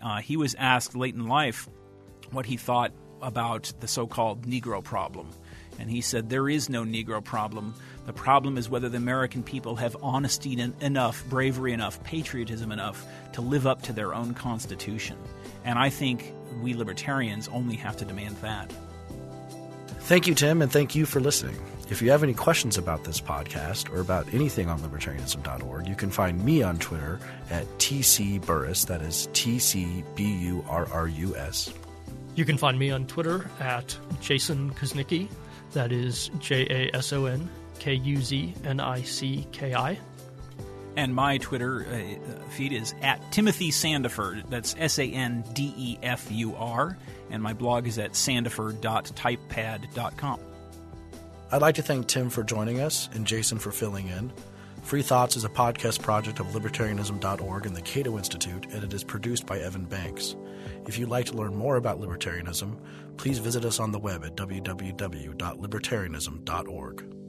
Uh, he was asked late in life what he thought about the so-called Negro problem, and he said there is no Negro problem. The problem is whether the American people have honesty enough, bravery enough, patriotism enough to live up to their own Constitution. And I think we libertarians only have to demand that. Thank you, Tim, and thank you for listening. If you have any questions about this podcast or about anything on libertarianism.org, you can find me on Twitter at tcburrus. That is T C B U R R U S. You can find me on Twitter at Jason Kuznicki. That is J A S O N K U Z N I C K I. And my Twitter uh, feed is at Timothy Sandefur. That's S A N D E F U R. And my blog is at sandefur.typepad.com. I'd like to thank Tim for joining us and Jason for filling in. Free Thoughts is a podcast project of libertarianism.org and the Cato Institute, and it is produced by Evan Banks. If you'd like to learn more about libertarianism, please visit us on the web at www.libertarianism.org.